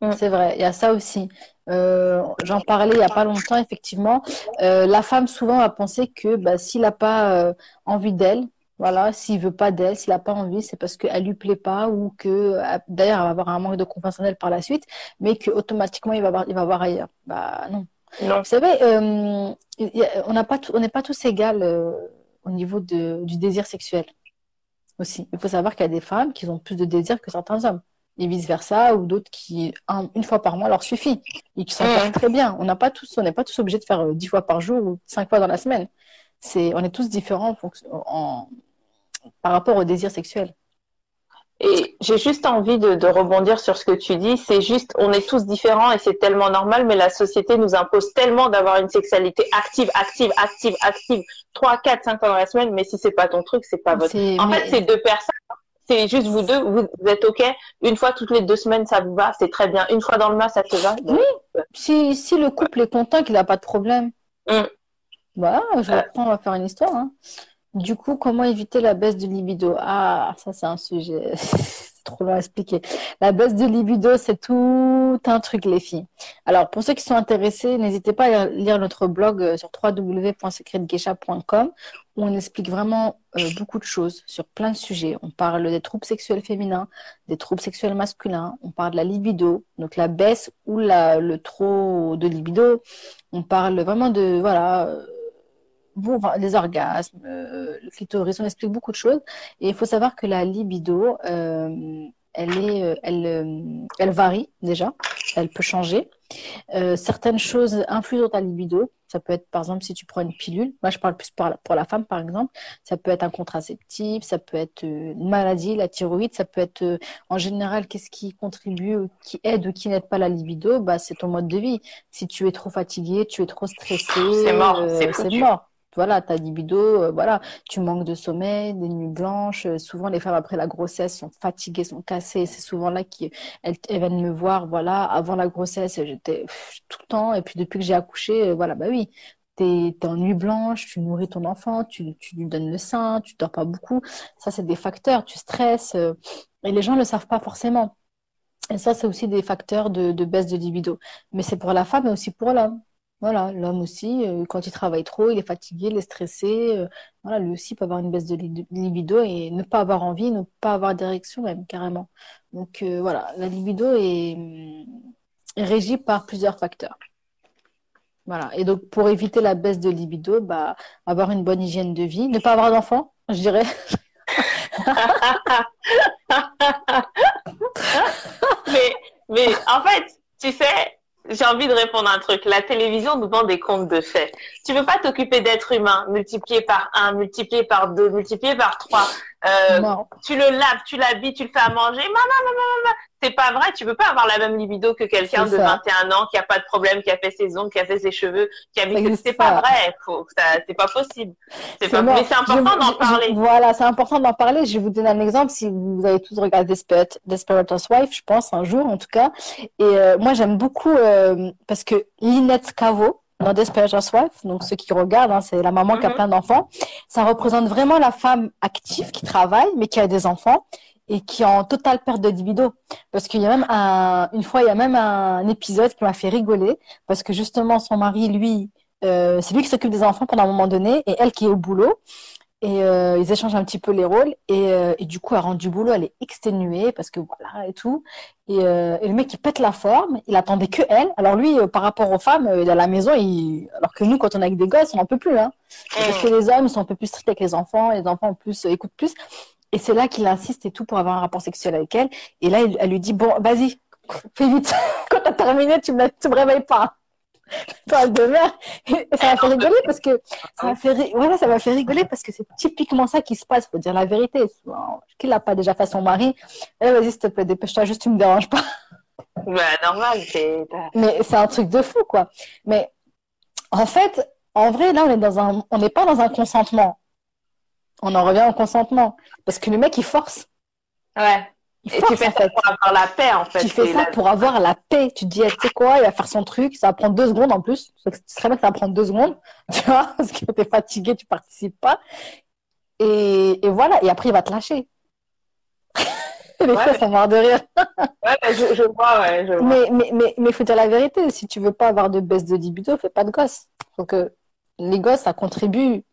Mm. C'est vrai, il y a ça aussi. Euh, j'en parlais il n'y a pas longtemps, effectivement. Euh, la femme, souvent, va penser que bah, s'il n'a pas euh, envie d'elle, voilà, s'il veut pas d'elle, s'il n'a pas envie, c'est parce qu'elle lui plaît pas ou que, d'ailleurs, elle va avoir un manque de confiance en elle par la suite, mais que automatiquement il va voir, il va voir ailleurs. Bah non. non. Vous savez, on n'a pas tout- on n'est pas tous égales au niveau de, du désir sexuel aussi. Il faut savoir qu'il y a des femmes qui ont plus de désir que certains hommes. Et vice-versa, ou d'autres qui, un- une fois par mois, leur suffit. Et qui s'en portent très bien. On n'a pas tous, on n'est pas tous obligés de faire euh, dix fois par jour ou cinq fois dans la semaine. C'est, on est tous différents en fonction, en, par rapport au désir sexuel. Et j'ai juste envie de, de rebondir sur ce que tu dis. C'est juste, on est tous différents et c'est tellement normal, mais la société nous impose tellement d'avoir une sexualité active, active, active, active, 3, 4, 5 fois dans la semaine, mais si c'est pas ton truc, c'est pas votre. En mais- fait, c'est deux personnes. C'est juste vous deux, vous, vous êtes OK. Une fois toutes les deux semaines, ça vous va, c'est très bien. Une fois dans le mois, ça te va. Oui. Si, si le couple est content, qu'il n'a pas de problème, Mm. voilà, je Euh. reprends, on va faire une histoire. hein. Du coup, comment éviter la baisse de libido? Ah, ça, c'est un sujet, c'est trop long à expliquer. La baisse de libido, c'est tout un truc, les filles. Alors, pour ceux qui sont intéressés, n'hésitez pas à lire notre blog euh, sur www.secretgeisha.com où on explique vraiment euh, beaucoup de choses sur plein de sujets. On parle des troubles sexuels féminins, des troubles sexuels masculins, on parle de la libido, donc la baisse ou le trop de libido. On parle vraiment de, voilà, euh, les orgasmes, euh, le clitoris, on explique beaucoup de choses. Et il faut savoir que la libido, euh, elle est, elle, elle varie déjà, elle peut changer. certaines choses influent dans ta libido. Ça peut être, par exemple, si tu prends une pilule. Moi, je parle plus pour la, pour la femme, par exemple. Ça peut être un contraceptif, ça peut être une maladie, la thyroïde. Ça peut être, en général, qu'est-ce qui contribue, qui aide ou qui n'aide pas la libido? Bah, C'est ton mode de vie. Si tu es trop fatigué, tu es trop stressé, c'est mort. c'est mort voilà, ta libido, euh, voilà, tu manques de sommeil, des nuits blanches. Euh, souvent, les femmes après la grossesse sont fatiguées, sont cassées. C'est souvent là qu'elles elles viennent me voir. Voilà, avant la grossesse, j'étais tout le temps. Et puis depuis que j'ai accouché, euh, voilà, bah oui, t'es es en nuit blanche, tu nourris ton enfant, tu, lui donnes le sein, tu dors pas beaucoup. Ça, c'est des facteurs. Tu stresses. et les gens ne le savent pas forcément. Et ça, c'est aussi des facteurs de, de baisse de libido. Mais c'est pour la femme et aussi pour l'homme. Voilà, l'homme aussi, euh, quand il travaille trop, il est fatigué, il est stressé. Euh, voilà, lui aussi peut avoir une baisse de libido et ne pas avoir envie, ne pas avoir d'érection même carrément. Donc euh, voilà, la libido est, est, régie par plusieurs facteurs. Voilà. Et donc pour éviter la baisse de libido, bah, avoir une bonne hygiène de vie, ne pas avoir d'enfants, je dirais. mais, mais en fait, tu sais, j'ai envie de répondre à un truc. La télévision nous vend des contes de faits. Tu veux pas t'occuper d'être humain, multiplié par un, multiplié par deux, multiplié par trois. Euh, tu le laves, tu l'habilles, tu le fais à manger. Maman, c'est pas vrai. Tu peux pas avoir la même libido que quelqu'un de 21 ans qui a pas de problème, qui a fait ses ongles, qui a fait ses cheveux, qui a mis. C'est pas vrai. c'est pas possible. C'est pas. Mais c'est important d'en parler. voilà, c'est important d'en parler. Je vais vous donner un exemple. Si vous avez tous regardé Desperate, Desperate Housewives, je pense un jour en tout cas. Et euh, moi j'aime beaucoup euh, parce que Lynette Cavo dans Desperate Housewives, donc ceux qui regardent, hein, c'est la maman qui a mhm. plein d'enfants. Ça représente vraiment la femme active qui travaille, mais qui a des enfants et qui est en totale perte de libido. Parce qu'il y a même un, une fois, il y a même un épisode qui m'a fait rigoler parce que justement son mari, lui, euh, c'est lui qui s'occupe des enfants pendant un moment donné et elle qui est au boulot. Et euh, ils échangent un petit peu les rôles. Et, euh, et, du coup, elle rentre du boulot, elle est exténuée parce que voilà et tout. Et, euh, et le mec, il pète la forme. Il attendait que elle. Alors lui, euh, par rapport aux femmes, il est à la maison. Il... Alors que nous, quand on est avec des gosses, on n'en peut plus. Hein. Parce que les hommes sont un peu plus stricts avec les enfants. Les enfants, en plus, écoutent plus. Et c'est là qu'il insiste et tout pour avoir un rapport sexuel avec elle. Et là, elle lui dit, bon, vas-y, fais vite. quand t'as terminé, tu me, tu me réveilles pas de mère. ça m'a fait rigoler parce que ça m'a fait, voilà, ça m'a fait rigoler parce que c'est typiquement ça qui se passe. Faut dire la vérité. Qu'il l'a pas déjà fait à son mari? Eh, vas-y, s'il te plaît, dépêche-toi, juste tu me déranges pas. Bah, normal, c'est. Mais c'est un truc de fou, quoi. Mais en fait, en vrai, là, on est dans un, on n'est pas dans un consentement. On en revient au consentement parce que le mec il force. Ouais. Et tu fais ça pour avoir la paix, en fait. Tu fais ça pour avoir la paix. Tu te dis, tu sais quoi, il va faire son truc, ça va prendre deux secondes en plus. Ce serait bien que ça va prendre deux secondes, tu vois, parce que tu es fatigué, tu participes pas. Et, et, voilà, et après, il va te lâcher. Les ouais, ça va de rire. ouais, je, je, vois, ouais, je vois. Mais il mais, mais, mais faut dire la vérité, si tu veux pas avoir de baisse de libido, fais pas de gosses. Donc, les gosses, ça contribue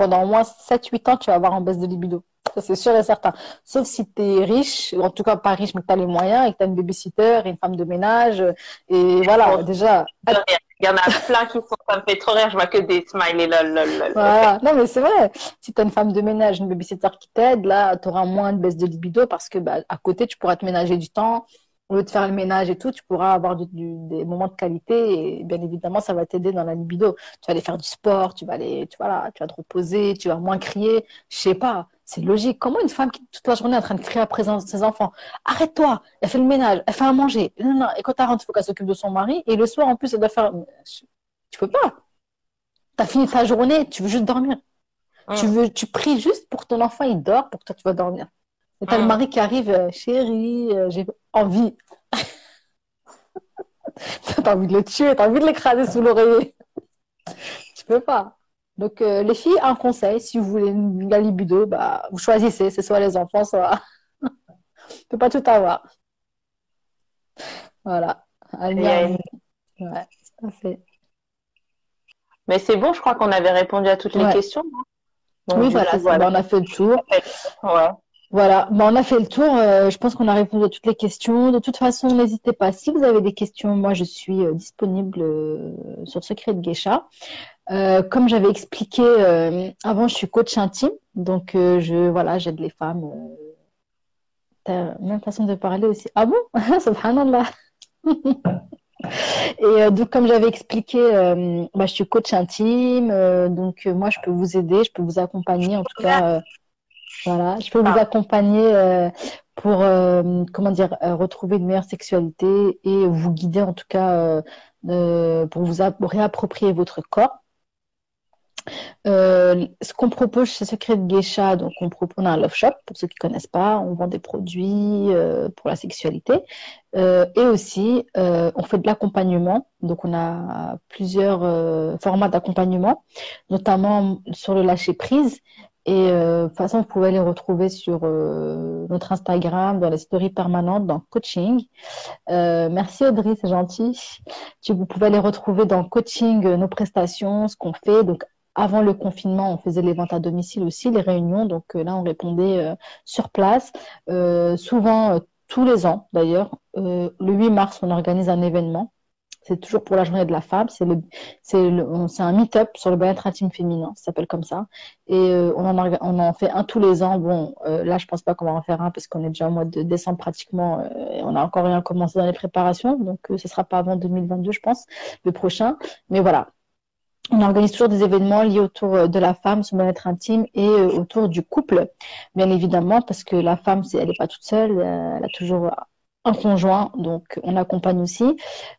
pendant au moins 7-8 ans, tu vas avoir en baisse de libido c'est sûr et certain. Sauf si tu es riche, en tout cas pas riche, mais que tu as les moyens et que tu as une babysitter et une femme de ménage. Et voilà, déjà. Il y en a plein qui sont, ça me fait trop rire, je vois que des smileys, lol, lol, lol. Voilà. Non, mais c'est vrai. Si tu as une femme de ménage, une babysitter qui t'aide, là, tu auras moins de baisse de libido parce que, bah, à côté, tu pourras te ménager du temps. Au lieu de faire le ménage et tout, tu pourras avoir des moments de qualité et bien évidemment, ça va t'aider dans la libido. Tu vas aller faire du sport, tu vas aller, tu, voilà, tu vas te reposer, tu vas moins crier. Je sais pas c'est logique. Comment une femme qui toute la journée est en train de crier après ses enfants Arrête-toi Elle fait le ménage, elle fait à manger. Non, non. Et quand elle rentre, il faut qu'elle s'occupe de son mari. Et le soir, en plus, elle doit faire. Tu peux pas. Tu as fini ta journée, tu veux juste dormir. Tu, veux, tu pries juste pour que ton enfant, il dort, pour que toi, tu vas dormir. Et tu as le mari qui arrive, euh, chérie, euh, j'ai envie. tu as envie de le tuer, tu as envie de l'écraser sous l'oreiller. tu peux pas. Donc, euh, les filles, un conseil, si vous voulez la libido, bah, vous choisissez, c'est soit les enfants, soit. ne peut pas tout avoir. Voilà. Ouais, fait. Mais c'est bon, je crois qu'on avait répondu à toutes les questions. oui, voilà, on a fait le tour. Ouais. Voilà, bah, on a fait le tour. Euh, je pense qu'on a répondu à toutes les questions. De toute façon, n'hésitez pas. Si vous avez des questions, moi, je suis euh, disponible sur Secret de Geisha. Euh, comme j'avais expliqué euh, avant, je suis coach intime, donc euh, je voilà, j'aide les femmes t'as même façon de parler aussi. Ah bon? Subhanallah. Et euh, donc, comme j'avais expliqué, euh, bah, je suis coach intime, euh, donc moi, je peux vous aider, je peux vous accompagner, en tout cas, voilà, je peux vous accompagner pour, comment dire, retrouver une meilleure sexualité et vous guider, en tout cas, pour vous réapproprier votre corps. Euh, ce qu'on propose chez Secret de Geisha, donc on propose un love shop pour ceux qui connaissent pas, on vend des produits euh, pour la sexualité euh, et aussi on fait de l'accompagnement. Donc on a plusieurs formats d'accompagnement, notamment sur le lâcher prise. Et de toute façon, vous pouvez les retrouver sur notre Instagram, dans les stories permanentes, dans coaching. merci Audrey, c'est gentil. Tu, vous pouvez les retrouver dans coaching, nos prestations, ce qu'on fait. Donc avant le confinement, on faisait les ventes à domicile aussi, les réunions. Donc euh, là, on répondait euh, sur place. Euh, souvent, tous les ans d'ailleurs, le 8 mars, on organise un événement. C'est toujours pour la journée de la femme. C'est le, c'est le, c'est un meet-up sur le bien-être intime féminin. Ça s'appelle comme ça. Et on en, on en fait un tous les ans. Bon, là, je pense pas qu'on va en faire un parce qu'on est déjà au mois de décembre pratiquement. et on n'a encore rien commencé dans les préparations. Donc, ce sera pas avant 2022, je pense, le prochain. Mais voilà, on organise toujours des événements liés autour euh, de la femme, son bien-être intime et euh, autour du couple, bien évidemment, parce que la femme, elle n'est pas toute seule, euh, elle a toujours un conjoint, donc on accompagne aussi.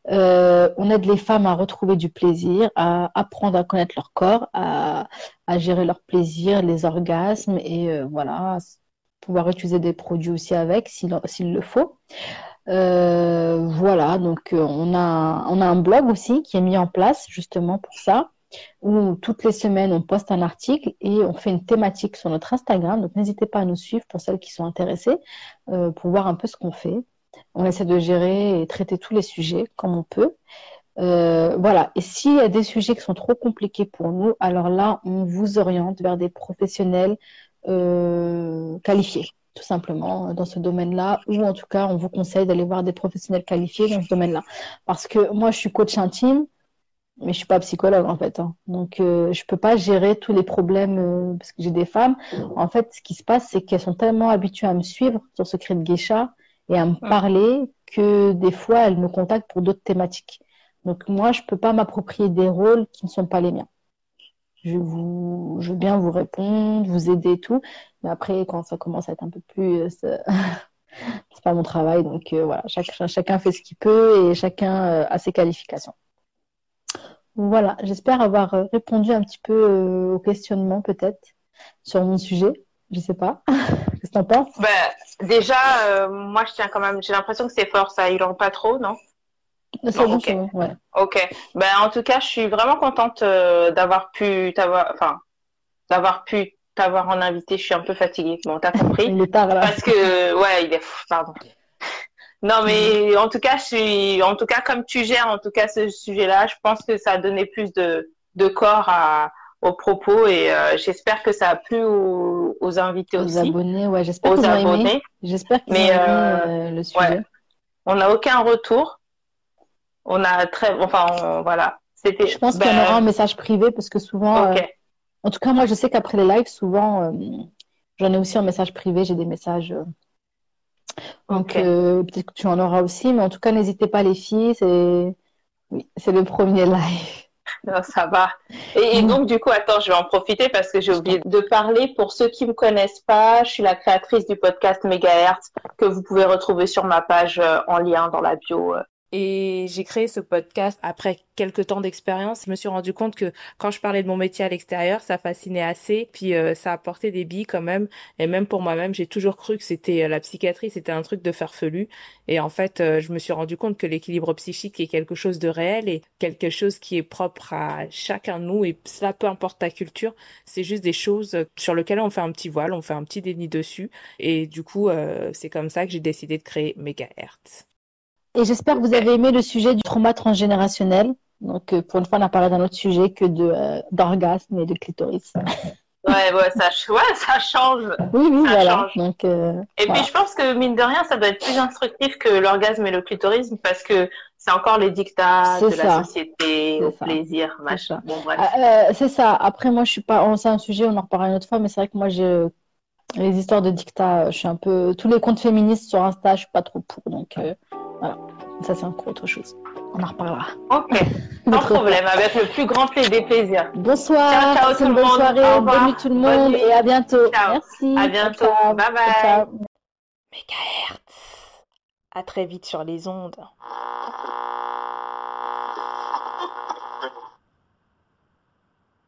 on aide les femmes à retrouver du plaisir, à apprendre à connaître leur corps, à, gérer leur plaisir, les orgasmes et voilà, pouvoir utiliser des produits aussi avec s'il le faut. voilà, donc on a, on a un blog aussi qui est mis en place justement pour ça où toutes les semaines on poste un article et on fait une thématique sur notre Instagram. Donc n'hésitez pas à nous suivre pour celles qui sont intéressées euh, pour voir un peu ce qu'on fait. On essaie de gérer et traiter tous les sujets comme on peut. Euh, voilà. Et s'il y a des sujets qui sont trop compliqués pour nous, alors là, on vous oriente vers des professionnels euh, qualifiés, tout simplement, dans ce domaine-là, ou en tout cas, on vous conseille d'aller voir des professionnels qualifiés dans ce domaine-là. Parce que moi, je suis coach intime, mais je suis pas psychologue en fait. Hein. Donc euh, je peux pas gérer tous les problèmes euh, parce que j'ai des femmes. En fait, ce qui se passe, c'est qu'elles sont tellement habituées à me suivre sur Secret de Geisha et à me parler que des fois elles me contactent pour d'autres thématiques. Donc moi, je peux pas m'approprier des rôles qui ne sont pas les miens. Je vous, je veux bien vous répondre, vous aider et tout, mais après quand ça commence à être un peu plus, euh, c'est pas mon travail. Donc euh, voilà, chacun fait ce qu'il peut et chacun a ses qualifications. Voilà, j'espère avoir euh, répondu un petit peu euh, au questionnement peut-être sur mon sujet. Je sais pas. Que t'en penses? Ben, Déjà, euh, moi je tiens quand même, j'ai l'impression que c'est fort, ça rend pas trop, non? C'est bon, ok. Ouais. Ok. Ben, en tout cas, je suis vraiment contente d'avoir pu t'avoir, enfin, d'avoir pu t'avoir en invité. Je suis un peu fatiguée. Bon, t'as compris. il est tard là. Parce que, ouais, il est, pardon. Non, mais en tout cas, je suis, en tout cas, comme tu gères, en tout cas, ce sujet-là, je pense que ça a donné plus de, de corps à, aux propos et euh, j'espère que ça a plu aux, aux invités aux aussi. abonnés, ouais, j'espère aux abonnés. J'espère qu'ils ont aimé euh, le sujet. Ouais. On n'a aucun retour. On a très, enfin, voilà. C'était. Je pense qu'il y en aura un message privé parce que souvent, euh, en tout cas, moi, je sais qu'après les lives, souvent, j'en ai aussi un message privé. J'ai des messages donc, euh, peut-être que tu en auras aussi, mais en tout cas, n'hésitez pas, les filles, c'est oui, c'est le premier live. Non, ça va. Et, donc, du coup, attends, je vais en profiter parce que j'ai oublié de parler. Pour ceux qui me connaissent pas, je suis la créatrice du podcast Megahertz que vous pouvez retrouver sur ma page euh, en lien dans la bio euh, et j'ai créé ce podcast après quelques temps d'expérience. Je me suis rendu compte que quand je parlais de mon métier à l'extérieur, ça fascinait assez. Puis euh, ça apportait des billes quand même. Et même pour moi-même, j'ai toujours cru que c'était euh, la psychiatrie, c'était un truc de farfelu. Et en fait, euh, je me suis rendu compte que l'équilibre psychique est quelque chose de réel et quelque chose qui est propre à chacun de nous. Et cela, peu importe ta culture, c'est juste des choses sur lesquelles on fait un petit voile, on fait un petit déni dessus. Et du coup, c'est comme ça que j'ai décidé de créer Megahertz. Et j'espère que vous avez aimé le sujet du trauma transgénérationnel. Donc, euh, pour une fois, on a parlé d'un autre sujet que de euh, d'orgasme et de clitoris. Ouais, ouais, ça, ouais, ça change. Oui, oui, voilà. Donc, euh, et puis, je pense que, mine de rien, ça doit être plus instructif que l'orgasme et le clitorisme parce que c'est encore les dictats de la société, le plaisir, machin. Bon, c'est ça. Après, moi, je suis pas. C'est un sujet, on en reparlera une autre fois, mais c'est vrai que moi, je Les histoires de dictat, je suis un peu. Tous les comptes féministes sur Insta, je suis pas trop pour. Donc voilà, ça c'est encore autre chose. On en reparlera. Ok, sans problème, avec le plus grand plaisir. Bonsoir, ciao, ciao tout une bonne monde. soirée, bonne nuit tout le monde et à bientôt. Ciao. Merci. À bientôt. Bye bye bye. Megahertz. À très vite sur les ondes.